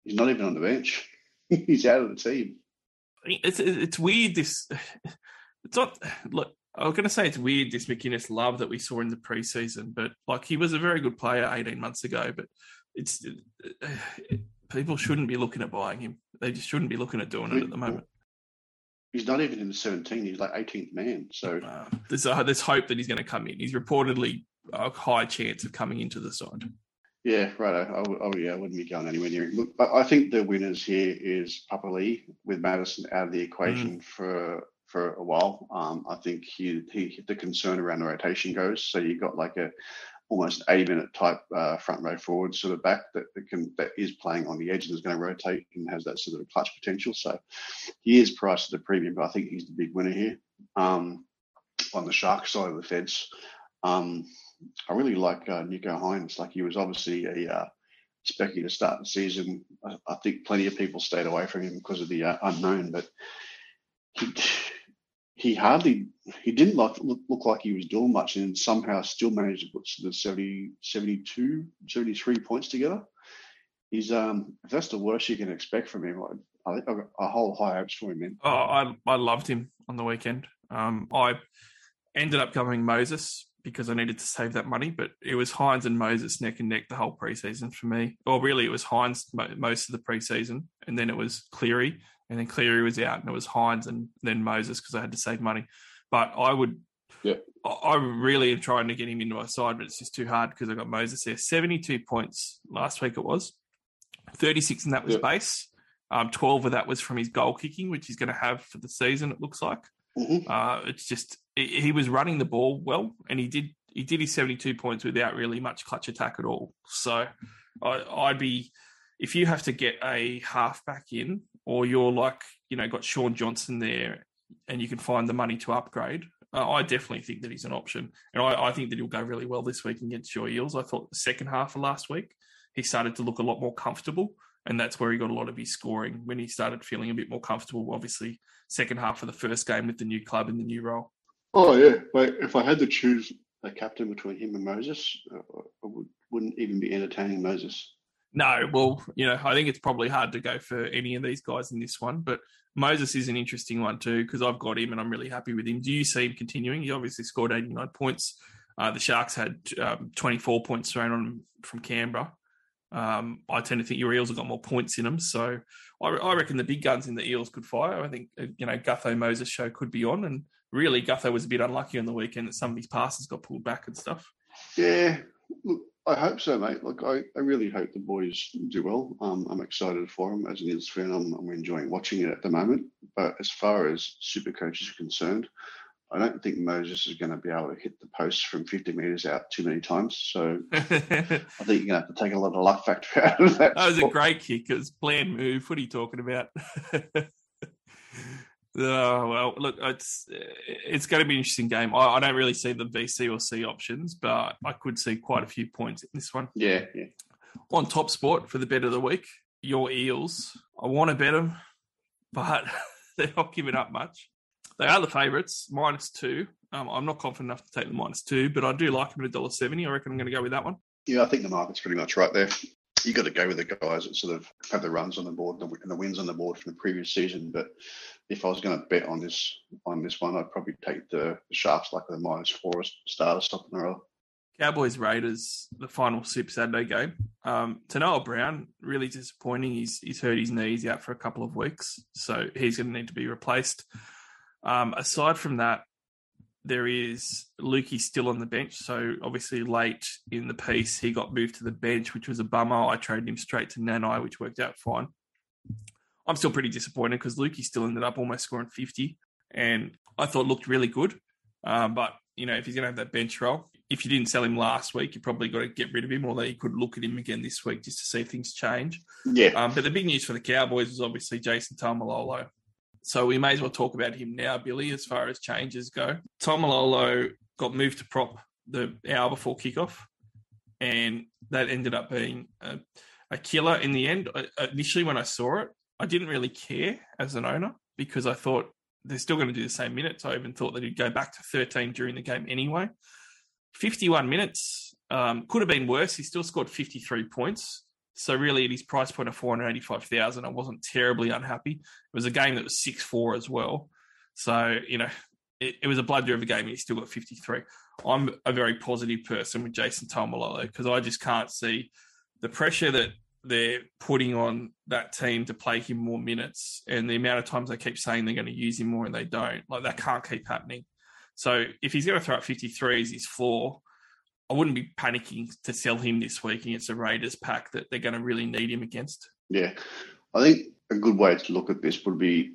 He's not even on the bench. He's out of the team. It's it's weird. This it's not. Look, I was going to say it's weird. This McInnes love that we saw in the preseason, but like he was a very good player 18 months ago. But it's people shouldn't be looking at buying him. They just shouldn't be looking at doing it at the moment. He's not even in the 17. He's like 18th man. So Uh, there's there's hope that he's going to come in. He's reportedly a high chance of coming into the side. yeah, right. I, oh yeah, I wouldn't be going anywhere near him. Look, I, I think the winners here is Papali'i with Matterson out of the equation for for a while. Um, I think he he the concern around the rotation goes. So you've got like a almost 80 minute type uh, front row forward sort of back that, that can that is playing on the edge and is going to rotate and has that sort of clutch potential. So he is priced at a premium, but I think he's the big winner here. Um, on the shark side of the fence, um, I really like uh, Nicho Hynes. Like he was obviously a uh, specky to start the season. I, I think plenty of people stayed away from him because of the uh, unknown, but he he hardly he didn't look, look like he was doing much and somehow still managed to put the 70, 72, 73 points together. He's um if that's the worst you can expect from him, I, I got a whole high hopes for him, man. Oh, I I loved him on the weekend. Um, I ended up going Moses because I needed to save that money, but it was Hynes and Moses neck and neck the whole preseason for me. Or really, it was Hynes most of the preseason, and then it was Cleary, and then Cleary was out, and it was Hynes and then Moses because I had to save money. But I would, Yeah. I, really am trying to get him into my side, but it's just too hard because I got Moses there. Seventy-two points last week it was, thirty-six, and that was Yeah. base. Um, Twelve of that was from his goal kicking, which he's going to have for the season. It looks like. Mhm. Uh, it's just he was running the ball well, and he did he did his seventy two points without really much clutch attack at all. So I, I'd be if you have to get a halfback in, or you're like you know got Shaun Johnson there, and you can find the money to upgrade. Uh, I definitely think that he's an option, and I, I think that he'll go really well this week against your Eels. I thought the second half of last week he started to look a lot more comfortable, and that's where he got a lot of his scoring when he started feeling a bit more comfortable. Obviously, second half of the first game with the new club in the new role. Oh yeah, but if I had to choose a captain between him and Moses, uh, I would, wouldn't even be entertaining Moses. No, well, you know, I think it's probably hard to go for any of these guys in this one, but Moses is an interesting one too because I've got him and I'm really happy with him. Do you see him continuing? He obviously scored 89 points. Uh, the Sharks had um, 24 points thrown on him from Canberra. Um, I tend to think your Eels have got more points in them, so I, I reckon the big guns in the Eels could fire. I think uh, you know Gutho Moses show could be on, and really Gutho was a bit unlucky on the weekend that some of his passes got pulled back and stuff. Yeah, look, I hope so, mate. Look, I, I really hope the boys do well. Um, I'm excited for them as an Eels fan. I'm, I'm enjoying watching it at the moment. But as far as super coaches are concerned, I don't think Moses is going to be able to hit the post from 50 metres out too many times. So I think you're going to have to take a lot of luck factor out of that. That was a great kick. It was bland move. What are you talking about? oh well, look, it's it's going to be an interesting game. I, I, don't really see the VC or C options, but I could see quite a few points in this one. Yeah, yeah. On top sport for the bet of the week, your Eels. I want to bet them, but they're not giving up much. They are the favourites, minus two. Um, I'm not confident enough to take the minus two, but I do like them at dollar seventy. I reckon I'm going to go with that one. Yeah, I think the market's pretty much right there. You got to go with the guys that sort of have the runs on the board and the wins on the board from the previous season. But if I was going to bet on this on this one, I'd probably take the, Sharks like the minus four start or something or other. Cowboys Raiders, the final Super Saturday game. Um, Tanoa Brown, really disappointing. He's he's hurt his knees out for a couple of weeks, so he's going to need to be replaced. Um, aside from that, there is Lukey still on the bench. So obviously late in the piece, he got moved to the bench, which was a bummer. I traded him straight to Nanai, which worked out fine. I'm still pretty disappointed because Lukey still ended up almost scoring 50, and I thought looked really good. Um, but you know, if he's going to have that bench role, if you didn't sell him last week, you probably got to get rid of him, although you could look at him again this week just to see if things change. Yeah. Um, but the big news for the Cowboys was obviously Jason Taumalolo. So we may as well talk about him now, Billy, as far as changes go. Taumalolo got moved to prop the hour before kickoff, and that ended up being a, a killer in the end. I, initially, when I saw it, I didn't really care as an owner because I thought they're still going to do the same minutes. I even thought that he'd go back to 13 during the game anyway. 51 minutes um, could have been worse. He still scored 53 points. So really, at his price point of four hundred eighty-five thousand, I wasn't terribly unhappy. It was a game that was six four as well. So you know, it, it was a blood of a game, he still got fifty-three. I'm a very positive person with Jason Taumalolo because I just can't see the pressure that they're putting on that team to play him more minutes, and the amount of times they keep saying they're going to use him more and they don't. Like that can't keep happening. So if he's going to throw up 53 as his floor, I wouldn't be panicking to sell him this week against a Raiders pack that they're going to really need him against. Yeah, I think a good way to look at this would be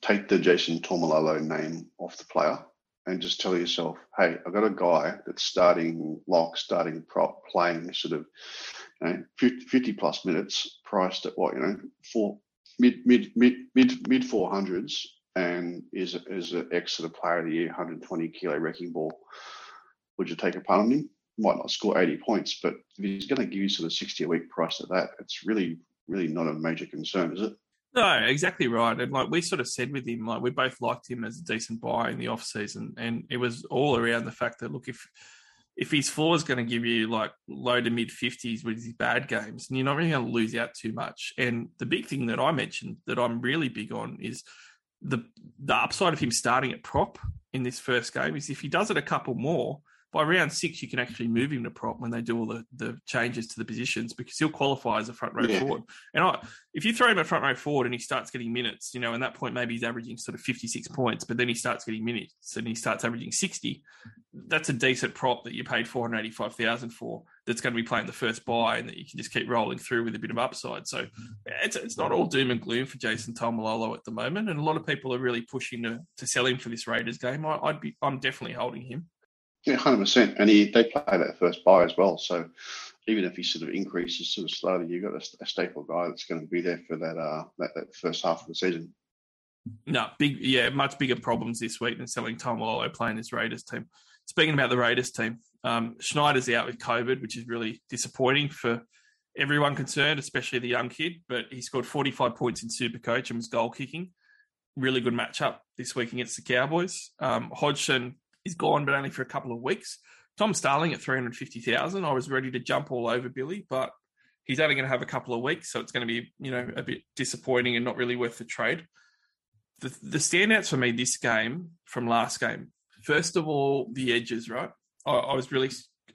take the Jason Taumalolo name off the player and just tell yourself, hey, I've got a guy that's starting lock, starting prop, playing sort of Eh, you know, 50 plus minutes, priced at what, you know, four, mid, mid, mid, mid, mid 400s and is, is an ex of player of the year, 120 kilo wrecking ball. Would you take a punt on him? might not score 80 points, but if he's going to give you sort of 60 a week price at that, it's really, really not a major concern, is it? No, exactly right. And like we sort of said with him, like we both liked him as a decent buy in the off season, and it was all around the fact that look, if if his floor is going to give you like low to mid fifties with his bad games, and you're not really going to lose out too much. And the big thing that I mentioned that I'm really big on is the the upside of him starting at prop in this first game is if he does it a couple more, by round six, you can actually move him to prop when they do all the, the changes to the positions because he'll qualify as a front row yeah. forward. And I, if you throw him a front row forward and he starts getting minutes, you know, and that point maybe he's averaging sort of 56 points, but then he starts getting minutes and he starts averaging 60, that's a decent prop that you paid 485,000 for that's going to be playing the first buy and that you can just keep rolling through with a bit of upside. So it's, it's not all doom and gloom for Jason Taumalolo at the moment. And a lot of people are really pushing to, to sell him for this Raiders game. I, I'd be, I'm definitely holding him. Yeah, hundred percent. And he they play that first buy as well. So even if he sort of increases sort of slowly, you've got a, a staple guy that's going to be there for that uh that, that first half of the season. No, big yeah, much bigger problems this week than selling Taumalolo playing this Raiders team. Speaking about the Raiders team, um, Schneider's out with COVID, which is really disappointing for everyone concerned, especially the young kid. But he scored 45 points in Super Coach and was goal kicking. Really good matchup this week against the Cowboys. Um, Hodgson is gone, but only for a couple of weeks. Tom Starling at 350,000. I was ready to jump all over Billy, but he's only going to have a couple of weeks, so it's going to be, you know, a bit disappointing and not really worth the trade. The, the standouts for me this game from last game, first of all, the edges, right? I, I was really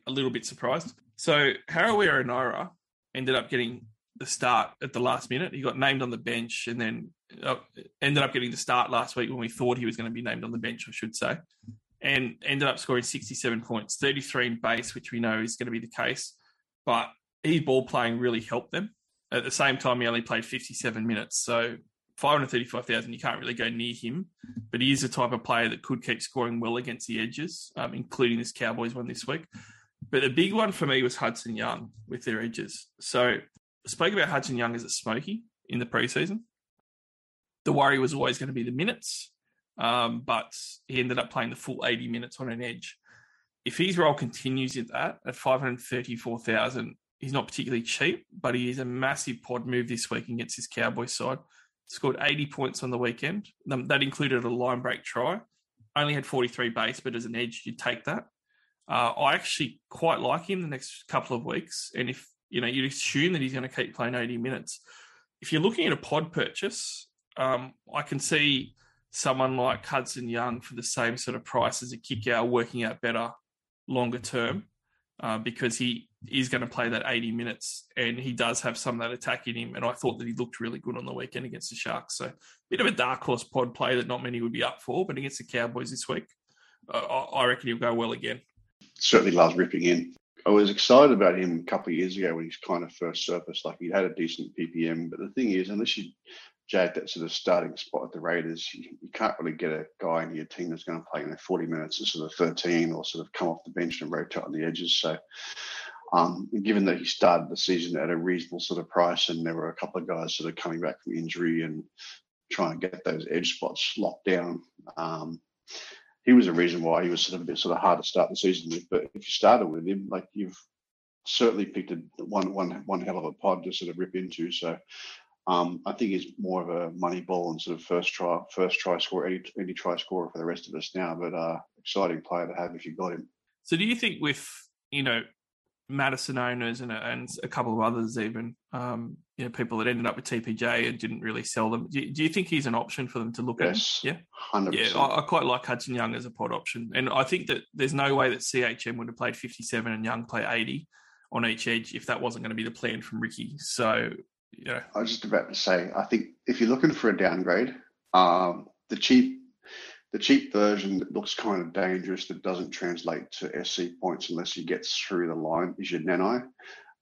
a little bit surprised. So Harawira Naera ended up getting the start at the last minute. He got named on the bench and then uh, ended up getting the start last week when we thought he was going to be named on the bench, I should say and ended up scoring 67 points, 33 in base, which we know is going to be the case. But his ball playing really helped them. At the same time, he only played 57 minutes. So 535,000, you can't really go near him, but he is the type of player that could keep scoring well against the edges, um, including this Cowboys one this week. But the big one for me was Hudson Young with their edges. So I spoke about Hudson Young as a smoky in the preseason. The worry was always going to be the minutes, um, but he ended up playing the full 80 minutes on an edge. If his role continues at that, at 534,000, he's not particularly cheap, but he is a massive pod move this week against his Cowboys side scored 80 points on the weekend. That included a line break try. Only had 43 base, but as an edge, you'd take that. Uh, I actually quite like him the next couple of weeks. And if, you know, you'd assume that he's going to keep playing 80 minutes. If you're looking at a pod purchase, um, I can see someone like Hudson Young for the same sort of price as a kick out working out better longer term uh, because he is going to play that 80 minutes and he does have some of that attack in him. And I thought that he looked really good on the weekend against the Sharks. So, bit of a dark horse pod play that not many would be up for, but against the Cowboys this week, uh, I reckon he'll go well again. Certainly loves ripping in. I was excited about him a couple of years ago when he's kind of first surfaced. Like he had a decent PPM, but the thing is, unless you jag that sort of starting spot at the Raiders, you, you, can't really get a guy in your team that's going to play you know 40 minutes instead of 13 or sort of come off the bench and rotate on the edges. So um, given that he started the season at a reasonable sort of price, and there were a couple of guys sort of coming back from injury and trying to get those edge spots locked down, um, he was a reason why he was sort of a bit sort of hard to start the season with. But if you started with him, like you've certainly picked a one one one hell of a pod to sort of rip into. So um, I think he's more of a money ball and sort of first try first try score any, any try scorer for the rest of us now. But uh, exciting player to have if you got him. So do you think with you know Matterson owners and a, and a couple of others, even um, you know, people that ended up with TPJ and didn't really sell them. Do you, do you think he's an option for them to look yes, at? Yeah, hundred Yeah, I, I, quite like Hudson Young as a pod option, and I think that there's no way that CHM would have played 57 and Young play 80 on each edge if that wasn't going to be the plan from Ricky. So, yeah, I was just about to say, I think if you're looking for a downgrade, um, the cheap the cheap version that looks kind of dangerous that doesn't translate to SC points unless he gets through the line is your Nanai.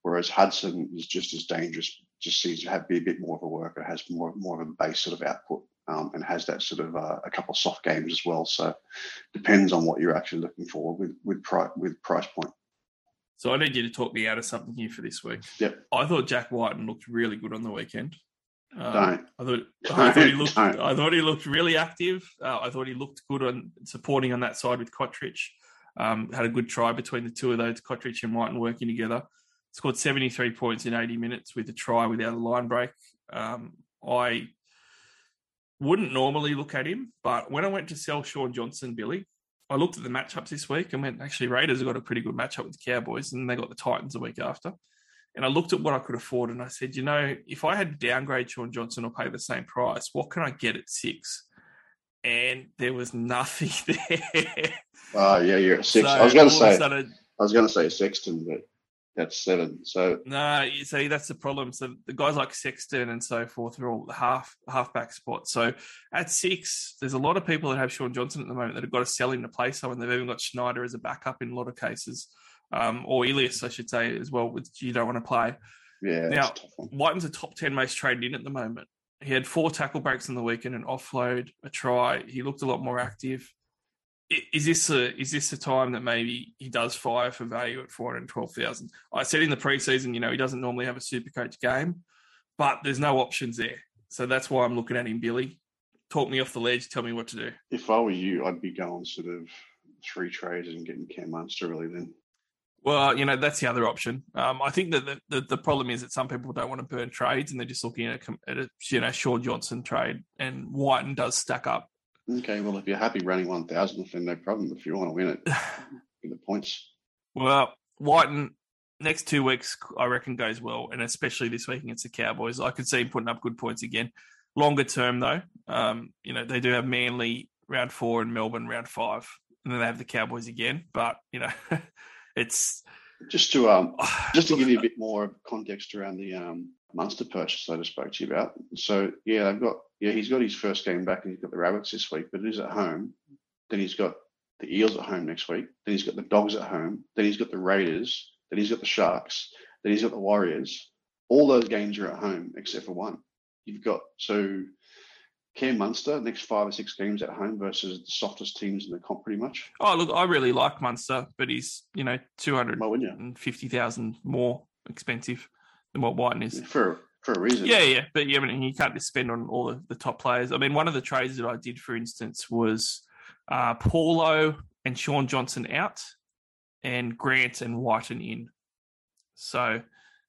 Whereas Hudson is just as dangerous, just seems to have be a bit more of a worker, has more more of a base sort of output, um, and has that sort of uh, a couple of soft games as well. So depends on what you're actually looking for with with price with price point. So I need you to talk me out of something here for this week. Yep. I thought Jack Wighton looked really good on the weekend. Um, don't. I thought, I thought he looked. Don't. I thought he looked really active. Uh, I thought he looked good on supporting on that side with Cotric. Um, had a good try between the two of those, Cotric and Wighton working together. Scored 73 points in 80 minutes with a try without a line break. Um, I wouldn't normally look at him, but when I went to sell Shaun Johnson, Billy, I looked at the matchups this week and went, actually, Raiders have got a pretty good matchup with the Cowboys, and they got the Titans the week after. And I looked at what I could afford and I said, you know, if I had to downgrade Shaun Johnson or pay the same price, what can I get at six? And there was nothing there. Oh, uh, yeah, you're at six. So I was going to say, sudden, I was going to say Sexton, but that's seven. So no, you see, that's the problem. So the guys like Sexton and so forth are all the half halfback spots. So at six, there's a lot of people that have Shaun Johnson at the moment that have got to sell him to play someone. They've even got Schneider as a backup in a lot of cases um, or Ilias, I should say, as well, which you don't want to play. Yeah. Now, Wighton's a top 10 most traded in at the moment. He had four tackle breaks in the weekend, an offload, a try. He looked a lot more active. Is this a is this a time that maybe he does fire for value at four hundred twelve thousand? I said in the preseason, you know, he doesn't normally have a super coach game, but there's no options there. So that's why I'm looking at him, Billy. Talk me off the ledge, tell me what to do. If I were you, I'd be going sort of three trades and getting Cam Munster really then. Well, you know that's the other option. Um, I think that the, the, the, problem is that some people don't want to burn trades and they're just looking at a, at a you know Shaun Johnson trade, and Wighton does stack up. Okay, well if you're happy running one thousand, then no problem. If you want to win it, get the points. Well, Wighton next two weeks I reckon goes well, and especially this week against the Cowboys, I could see him putting up good points again. Longer term though, um, you know they do have Manly round four and Melbourne round five, and then they have the Cowboys again. But you know. it's just to um just to give you a bit more context around the um Munster purchase I just spoke to you about. So yeah, they've got yeah he's got his first game back and he's got the Rabbits this week, but it is at home. Then he's got the Eels at home next week. Then he's got the Dogs at home. Then he's got the Raiders. Then he's got the Sharks. Then he's got the Warriors. All those games are at home except for one. You've got so Cam Munster next five or six games at home versus the softest teams in the comp, pretty much. Oh, look, I really like Munster, but he's you know two hundred Why wouldn't you? and fifty thousand more expensive than what Wighton is. For for a reason. Yeah, yeah, but yeah, I mean, you can't just spend on all the, the top players. I mean, one of the trades that I did, for instance, was uh, Paulo and Shaun Johnson out, and Grant and Wighton in. So,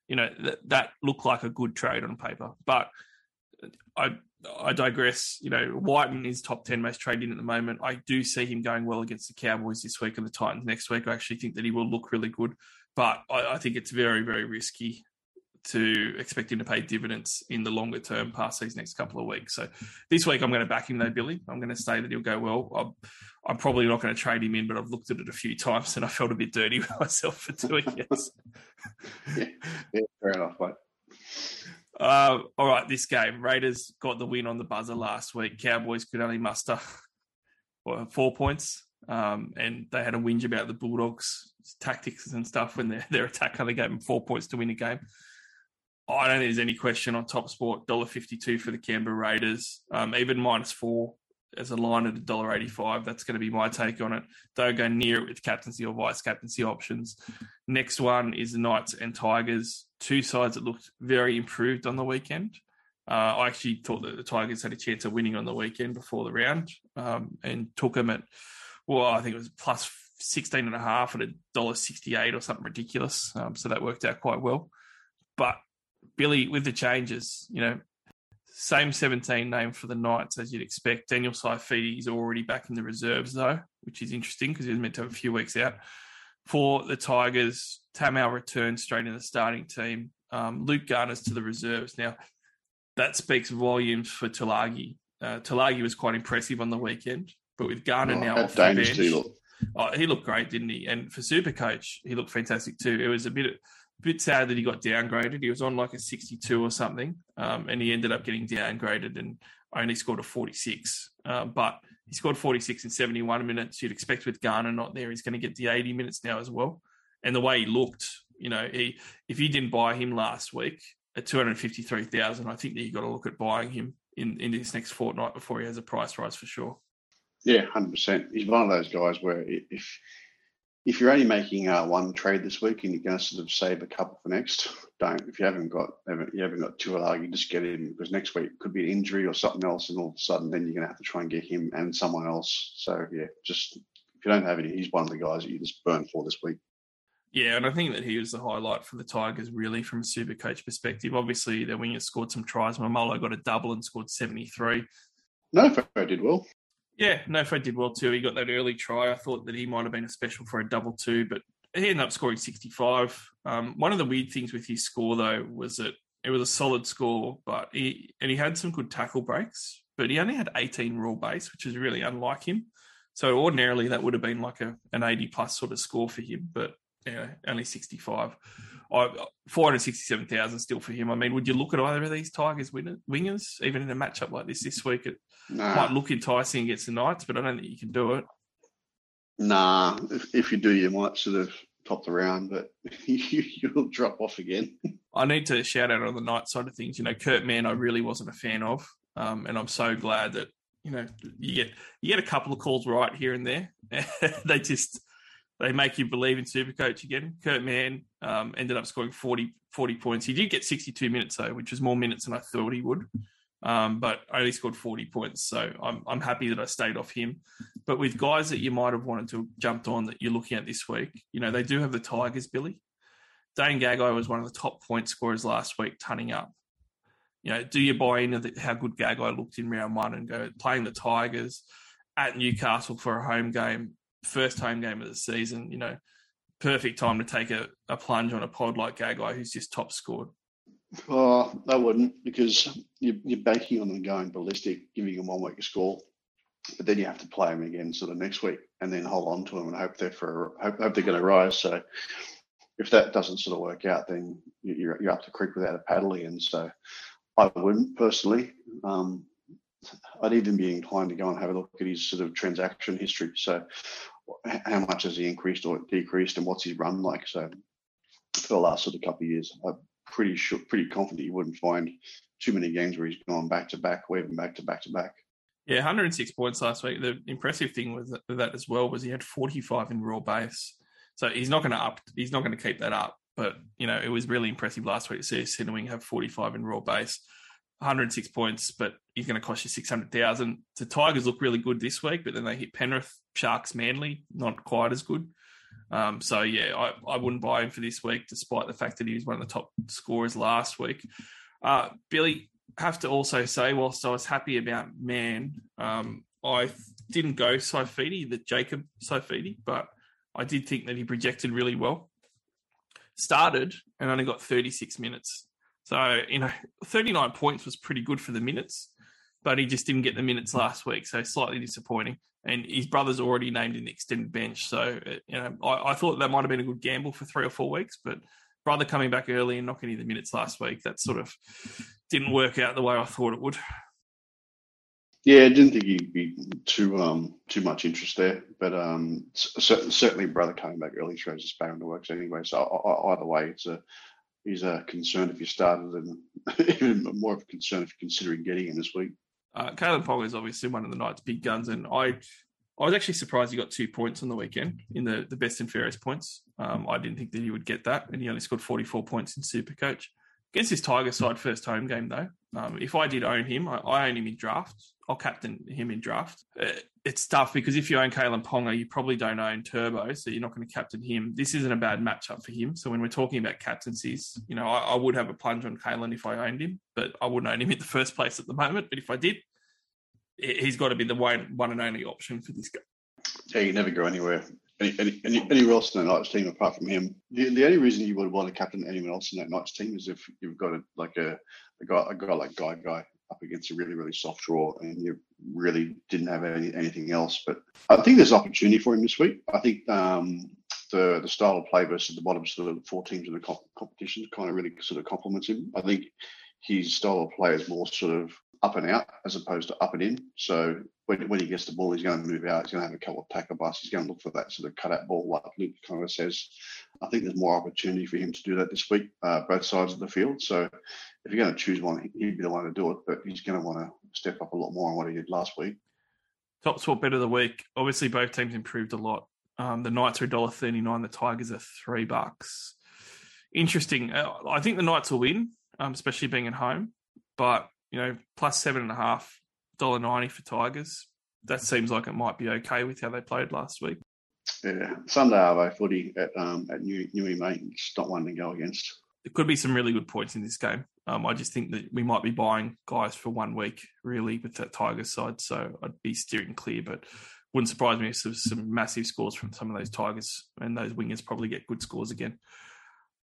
you know, that that looked like a good trade on paper, but I I digress. You know, Wighton is top ten most traded in at the moment. I do see him going well against the Cowboys this week and the Titans next week. I actually think that he will look really good, but I, I think it's very very risky to expect him to pay dividends in the longer term past these next couple of weeks. So this week I'm going to back him though, Billy. I'm going to say that he'll go well. I'm, I'm probably not going to trade him in, but I've looked at it a few times and I felt a bit dirty with myself for doing it. Yeah, fair enough, mate. Uh, all right, this game. Raiders got the win on the buzzer last week. Cowboys could only muster what, four points. Um, and they had a whinge about the Bulldogs' tactics and stuff when their, their attack only gave them four points to win a game. I don't think there's any question on top sport. $1.52 for the Canberra Raiders. Um, even minus four as a line at $1.85. That's going to be my take on it. Don't go near it with captaincy or vice captaincy options. Next one is the Knights and Tigers. Two sides that looked very improved on the weekend. Uh, I actually thought that the Tigers had a chance of winning on the weekend before the round um, and took them at, well, I think it was plus 16 and a half at $1.68 or something ridiculous. Um, so that worked out quite well. But Billy, with the changes, you know, same 17 name for the Knights as you'd expect. Daniel Saifiti is already back in the reserves, though, which is interesting because he was meant to have a few weeks out. For the Tigers, Tamou returns straight in the starting team. Um, Luke Garner's to the reserves. Now, that speaks volumes for Tuilagi. Uh, Tuilagi was quite impressive on the weekend, but with Garner Oh, now off the bench, he look? Oh, he looked great, didn't he? And for Super Coach, he looked fantastic too. It was a bit bit sad that he got downgraded. He was on like a 62 or something, um, and he ended up getting downgraded and only scored a 46. Uh, but he scored 46 in 71 minutes. You'd expect with Garner not there, he's going to get the 80 minutes now as well. And the way he looked, you know, he if you didn't buy him last week at 253,000, I think that you got to look at buying him in in this next fortnight before he has a price rise for sure. Yeah, hundred percent. He's one of those guys where if if you're only making uh, one trade this week and you're going to sort of save a couple for next, don't. If you haven't got haven't, you haven't got two you just get him because next week could be an injury or something else, and all of a sudden then you're going to have to try and get him and someone else. So yeah, just if you don't have any, he's one of the guys that you just burn for this week. Yeah, and I think that he was the highlight for the Tigers, really, from a super coach perspective. Obviously, their wingers scored some tries. Maumalo got a double and scored 73. No, Farrow did well. Yeah, Nofo did well too. He got that early try. I thought that he might have been a special for a double two, but he ended up scoring 65. Um, one of the weird things with his score, though, was that it was a solid score, but he and he had some good tackle breaks, but he only had 18 rule base, which is really unlike him. So ordinarily that would have been like a an 80 plus sort of score for him, but yeah, only 65. I, 467,000 still for him. I mean, would you look at either of these Tigers wingers, even in a matchup like this this week? It Nah, might look enticing against the Knights, but I don't think you can do it. nah. If, if you do, you might sort of top the round, but you, you'll drop off again. I need to shout out on the night side of things. You know, Kurt Mann, I really wasn't a fan of, um, and I'm so glad that you know you get you get a couple of calls right here and there. they just they make you believe in Supercoach again. Kurt Mann um, ended up scoring 40, 40 points. He did get 62 minutes though, which was more minutes than I thought he would. Um, but only scored 40 points. So I'm I'm happy that I stayed off him. But with guys that you might have wanted to have jumped on that you're looking at this week, you know, they do have the Tigers, Billy. Dane Gagai was one of the top point scorers last week, tunning up. You know, do you buy into the, how good Gagai looked in round one and go playing the Tigers at Newcastle for a home game, first home game of the season? You know, perfect time to take a, a plunge on a pod like Gagai, who's just top scored. Oh, I wouldn't because you're, you're banking on them going ballistic, giving them one week score, but then you have to play them again sort of next week, and then hold on to them and hope they're for hope, hope they're going to rise. So if that doesn't sort of work out, then you- you're you're up the creek without a paddle again. So I wouldn't personally. Um, I'd even be inclined to go and have a look at his sort of transaction history. So how much has he increased or decreased, and what's his run like? So for the last sort of couple of years, I'm pretty sure, pretty confident you wouldn't find too many games where he's gone back to back, or even back to back to back. Yeah, 106 points last week. The impressive thing with that as well was he had 45 in raw base. So he's not going to up. He's not going to keep that up. But you know, it was really impressive last week to see Sinnowing have 45 in raw base, 106 points, but he's going to cost you 600,000. The Tigers look really good this week, but then they hit Penrith, Sharks, Manly, not quite as good. Um, so yeah, I, I wouldn't buy him for this week, despite the fact that he was one of the top scorers last week. Uh, Billy, have to also say, whilst I was happy about Mann, um, I didn't go Saifiti, the Jacob Saifiti, but I did think that he projected really well started and only got 36 minutes. So, you know, 39 points was pretty good for the minutes, but he just didn't get the minutes last week. So, slightly disappointing. And his brother's already named in the extended bench. So, uh, you know, I, I thought that might have been a good gamble for three or four weeks, but brother coming back early and not getting the minutes last week, that sort of didn't work out the way I thought it would. Yeah, I didn't think he'd be too um too much interest there, but um certainly brother coming back early shows a sparrow in the works anyway. So either way, it's a he's a concern if you started, and even more of a concern if you're considering getting him this week. Uh, Kalyn Ponga is obviously one of the night's big guns, and I I was actually surprised he got two points on the weekend in the, the best and fairest points. Um, I didn't think that he would get that, and he only scored 44 points in Supercoach. Against his Tiger side first home game, though, um, if I did own him, I, I own him in draft. I'll captain him in draft. Uh, it's tough because if you own Kalyn Ponga, you probably don't own Turbo, so you're not going to captain him. This isn't a bad matchup for him. So when we're talking about captaincies, you know, I, I would have a plunge on Kalyn if I owned him, but I wouldn't own him in the first place at the moment. But if I did, he's got to be the one, one and only option for this guy. Yeah, you never go anywhere. Any, any, any, anywhere else in that Knights team apart from him. The, the only reason you would want to captain anyone else in that Knights team is if you've got a like a, a guy a guy like Gagai up against a really really soft draw and you really didn't have any, anything else. But I think there's opportunity for him this week. I think um, the the style of play versus the bottom sort of four teams in the comp- competition kind of really sort of complements him. I think his style of play is more sort of up and out as opposed to up and in. So when, when he gets the ball, he's going to move out. He's going to have a couple of tackle busts. He's going to look for that sort of cut out ball, like Luke kind of says. I think there's more opportunity for him to do that this week, uh, both sides of the field. So if you're going to choose one, he'd be the one to do it. But he's going to want to step up a lot more on what he did last week. Top sport bet of the week. Obviously, both teams improved a lot. Um, the Knights are $1.39. The Tigers are three bucks. Interesting. Uh, I think the Knights will win, um, especially being at home. But you know, plus seven and a half dollar ninety for Tigers. That seems like it might be okay with how they played last week. Yeah, Sunday Arvo footy at um, at New Newey, mate. It's not one to go against. There could be some really good points in this game. Um, I just think that we might be buying guys for one week, really, with that Tigers side. So I'd be steering clear, but wouldn't surprise me if there's some massive scores from some of those Tigers and those wingers probably get good scores again.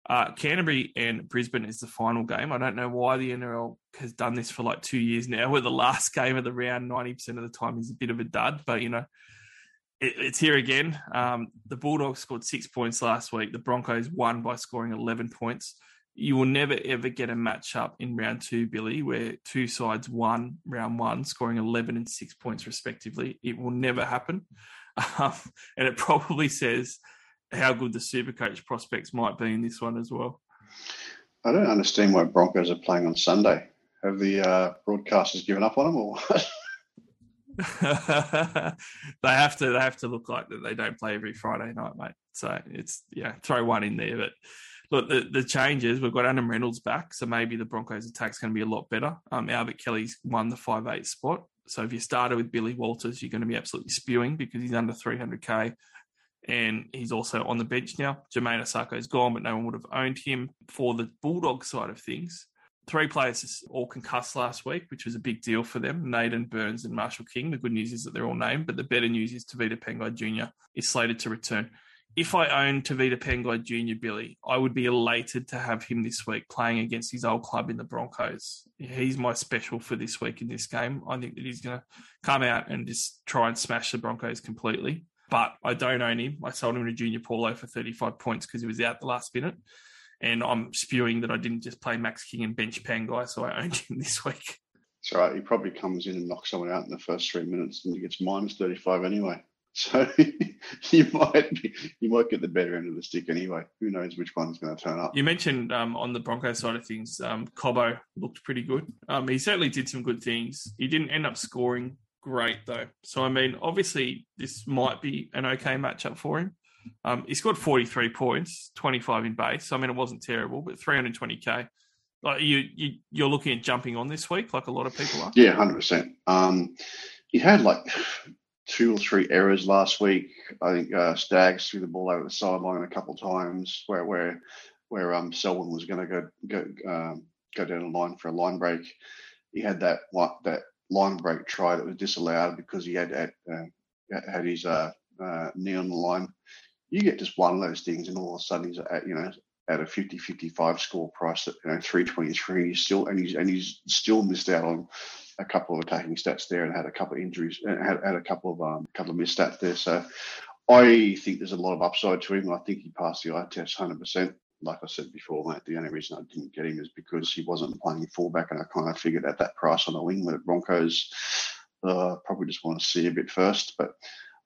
Uh, Canterbury and Brisbane is the final game. I don't know why the NRL has done this for like two years now, where the last game of the round, 90% of the time, is a bit of a dud. But, you know, it, it's here again. Um, the Bulldogs scored six points last week. The Broncos won by scoring 11 points. You will never, ever get a matchup in round two, Billy, where two sides won round one, scoring 11 and six points respectively. It will never happen. Um, and it probably says how good the super coach prospects might be in this one as well. I don't understand why Broncos are playing on Sunday. Have the uh, broadcasters given up on them, or they have to? They have to look like that. They don't play every Friday night, mate. So it's yeah, throw one in there. But look, the, the changes we've got Adam Reynolds back, so maybe the Broncos' attack's going to be a lot better. Um, Albert Kelly's won the five eight spot, so if you started with Billy Walters, you're going to be absolutely spewing because he's under 300k and he's also on the bench now. Jamayne Isaako is gone, but no one would have owned him. For the Bulldog side of things, three players all concussed last week, which was a big deal for them. Naden Burns and Marshall King. The good news is that they're all named, but the better news is Tevita Pangai Jr. is slated to return. If I own Tevita Pangai Jr., Billy, I would be elated to have him this week playing against his old club in the Broncos. He's my special for this week in this game. I think that he's going to come out and just try and smash the Broncos completely but I don't own him. I sold him to Junior Paulo for 35 points because he was out the last minute. And I'm spewing that I didn't just play Max King and bench Pan Pangai, so I owned him this week. It's all right. He probably comes in and knocks someone out in the first three minutes and he gets minus 35 anyway. So you might be, you might get the better end of the stick anyway. Who knows which one's going to turn up? You mentioned um, on the Broncos side of things, um, Cobbo looked pretty good. Um, he certainly did some good things. He didn't end up scoring great though. So I mean, obviously this might be an okay matchup for him. Um, he scored 43 points, 25 in base. So, I mean, it wasn't terrible, but 320k. Like you, you, you're looking at jumping on this week, like a lot of people are. Yeah, hundred percent. Um, he had like two or three errors last week. I think uh, Staggs threw the ball over the sideline a couple of times where where where um Selwyn was going to go go um, go down the line for a line break. He had that that line break try that was disallowed because he had had, uh, had his uh, uh, knee on the line. You get just one of those things, and all of a sudden he's at you know at a 50-55 score price at you know 323. He's still and he's and he's still missed out on a couple of attacking stats there and had a couple of injuries and had, had a couple of um couple of missed stats there. So I think there's a lot of upside to him. I think he passed the eye test 100. Like I said before, mate, the only reason I didn't get him is because he wasn't playing fullback, and I kind of figured at that price on the wing with the Broncos, uh, probably just want to see a bit first. But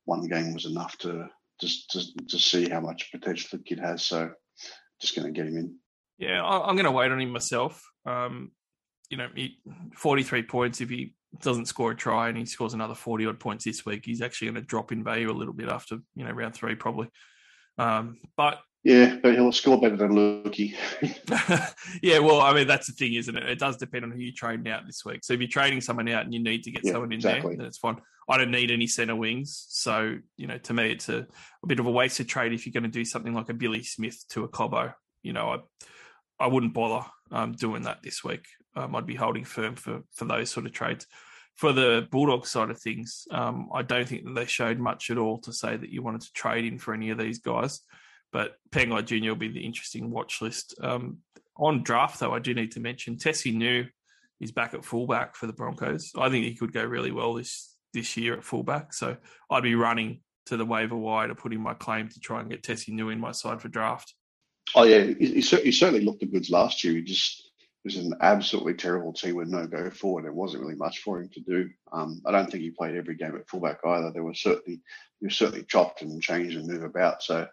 one game was enough to just to, to see how much potential the kid has. So just going to get him in. Yeah, I'm going to wait on him myself. Um, you know, he, 43 points. If he doesn't score a try and he scores another 40 odd points this week, he's actually going to drop in value a little bit after, you know, round three probably. Um, but yeah, but he'll score better than Lukey. yeah, well, I mean, that's the thing, isn't it? It does depend on who you're trading out this week. So if you're trading someone out and you need to get Yeah, someone in exactly. there, then it's fine. I don't need any centre wings. So, you know, to me, it's a, a bit of a waste wasted trade if you're going to do something like a Billy Smith to a Cobbo. You know, I I wouldn't bother um, doing that this week. Um, I'd be holding firm for, for those sort of trades. For the Bulldogs side of things, um, I don't think that they showed much at all to say that you wanted to trade in for any of these guys. But Pangai Junior will be the interesting watch list. Um, on draft, though, I do need to mention Tesi Niu is back at fullback for the Broncos. I think he could go really well this this year at fullback. So I'd be running to the waiver wire to put in my claim to try and get Tesi Niu in my side for draft. Oh yeah, he, he, certainly looked the goods last year. He just was an absolutely terrible team with no go forward. There wasn't really much for him to do. Um, I don't think he played every game at fullback either. There was certainly he was certainly chopped and changed and move about. So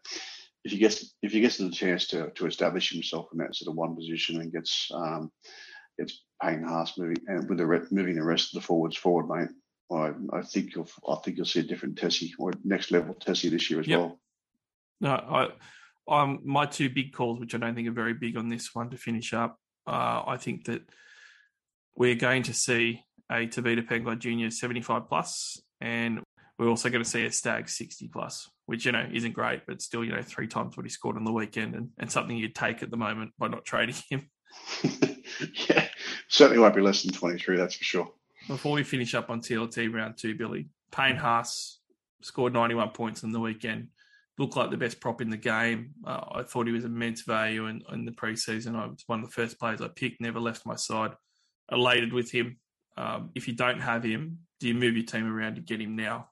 if he gets if he gets the chance to to establish himself in that sort of one position and gets um, gets Payne Haas moving and with the re- moving the rest of the forwards forward, mate. I, I think you'll I think you'll see a different Tesi or next level Tesi this year as Yep. well. No, I, um, my two big calls, which I don't think are very big on this one to finish up. Uh, I think that we're going to see a Tevita Pangai Junior 75 plus, and we're also going to see a Stag 60 plus, which, you know, isn't great, but still, you know, three times what he scored on the weekend and, and something you'd take at the moment by not trading him. yeah, certainly won't be less than twenty three. That's for sure. Before we finish up on TLT round two, Billy, Payne Haas scored 91 points on the weekend. Looked like the best prop in the game. Uh, I thought he was immense value in, in the preseason. I was one of the first players I picked, never left my side. Elated with him. Um, if you don't have him, do you move your team around to get him now?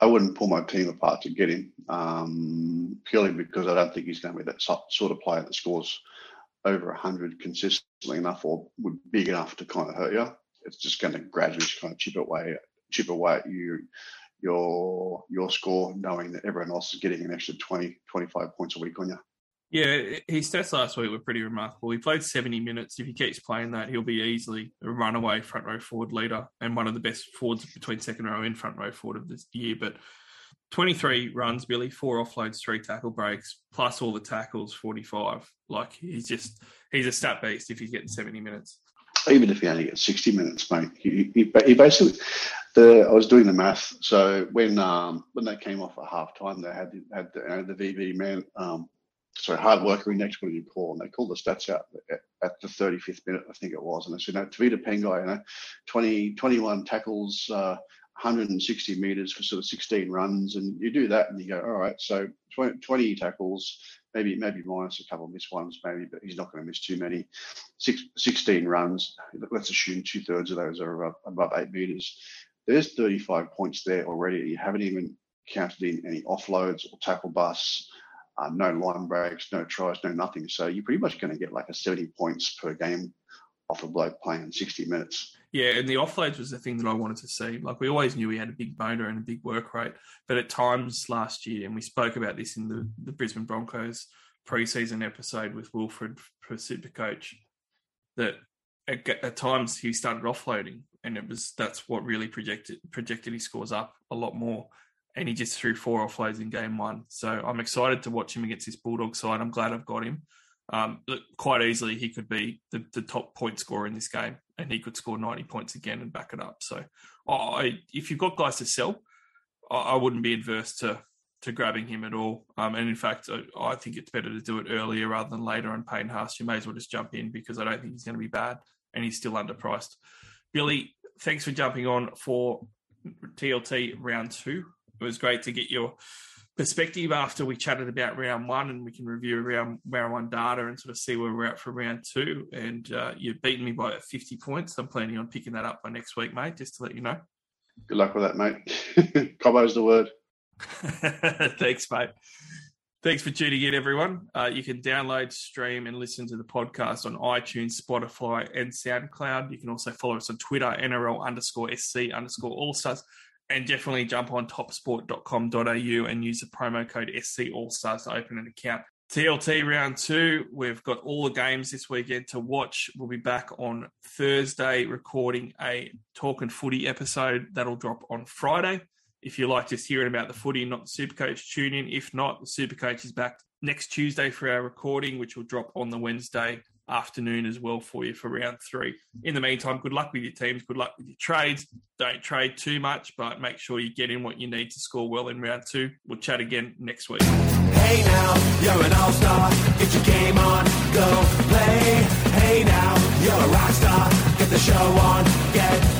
I wouldn't pull my team apart to get him um, purely because I don't think he's going to be that sort of player that scores over 100 consistently enough or would big enough to kind of hurt you. It's just going to gradually kind of chip away, chip away at you, your your score, knowing that everyone else is getting an extra 20, 25 points a week on you. Yeah, his stats last week were pretty remarkable. He played 70 minutes. If he keeps playing that, he'll be easily a runaway front row forward leader and one of the best forwards between second row and front row forward of this year. But 23 runs, Billy, four offloads, three tackle breaks, plus all the tackles, 45. Like he's just, he's a stat beast if he's getting 70 minutes. even if he only gets 60 minutes, mate, he, he, he basically, the I was doing the math. So when um, when they came off at half time, they had had the, know, the VB man, um, sorry, hard worker index, what did you? And they called the stats out at, at the 35th minute, I think it was. And they said, no, Tevita Pangai, you know, 20, 21 tackles, uh, 160 meters for sort of 16 runs. And you do that and you go, all right, so 20, 20 tackles, maybe maybe minus a couple of missed ones, maybe, but he's not going to miss too many. Six, 16 runs. Let's assume two thirds of those are above, above eight meters. There's 35 points there already. You haven't even counted in any offloads or tackle busts, uh, no line breaks, no tries, no nothing. So you're pretty much going to get like a 70 points per game off a bloke playing 60 minutes. Yeah, and the offloads was the thing that I wanted to see. Like we always knew he had a big motor and a big work rate, but at times last year, and we spoke about this in the, the Brisbane Broncos preseason episode with Wilfred for Supercoach, that at, at, times he started offloading, and it was that's what really projected projected his scores up a lot more. And he just threw four offloads in game one. So I'm excited to watch him against this Bulldog side. I'm glad I've got him. Um, quite easily, he could be the, the, top point scorer in this game, and he could score 90 points again and back it up. So, I, if you've got guys to sell, I, I wouldn't be adverse to to grabbing him at all. Um, and in fact, I, I, think it's better to do it earlier rather than later on Payne Haas. You may as well just jump in because I don't think he's going to be bad, and he's still underpriced. Billy, thanks for jumping on for TLT round two. It was great to get your perspective after we chatted about round one and we can review round, round one data and sort of see where we're at for round two. And uh, you've beaten me by 50 points. I'm planning on picking that up by next week, mate, just to let you know. Good luck with that, mate. Cobbo's the word. Thanks, mate. Thanks for tuning in, everyone. Uh, you can download, stream, and listen to the podcast on iTunes, Spotify, and SoundCloud. You can also follow us on Twitter, NRL underscore SC underscore All Stars and definitely jump on topsport.com.au and use the promo code SC All to open an account. TLT round two, we've got all the games this weekend to watch. We'll be back on Thursday recording a Talk and Footy episode that'll drop on Friday. If you like just hearing about the footy, not the Supercoach, tune in. If not, the Supercoach is back next Tuesday for our recording, which will drop on the Wednesday afternoon as well for you for round three. In the meantime, good luck with your teams. Good luck with your trades. Don't trade too much, but make sure you get in what you need to score well in round two. We'll chat again next week. Hey now, you're an all star. Get your game on, go play. Hey now, you're a rock star. Get the show on, get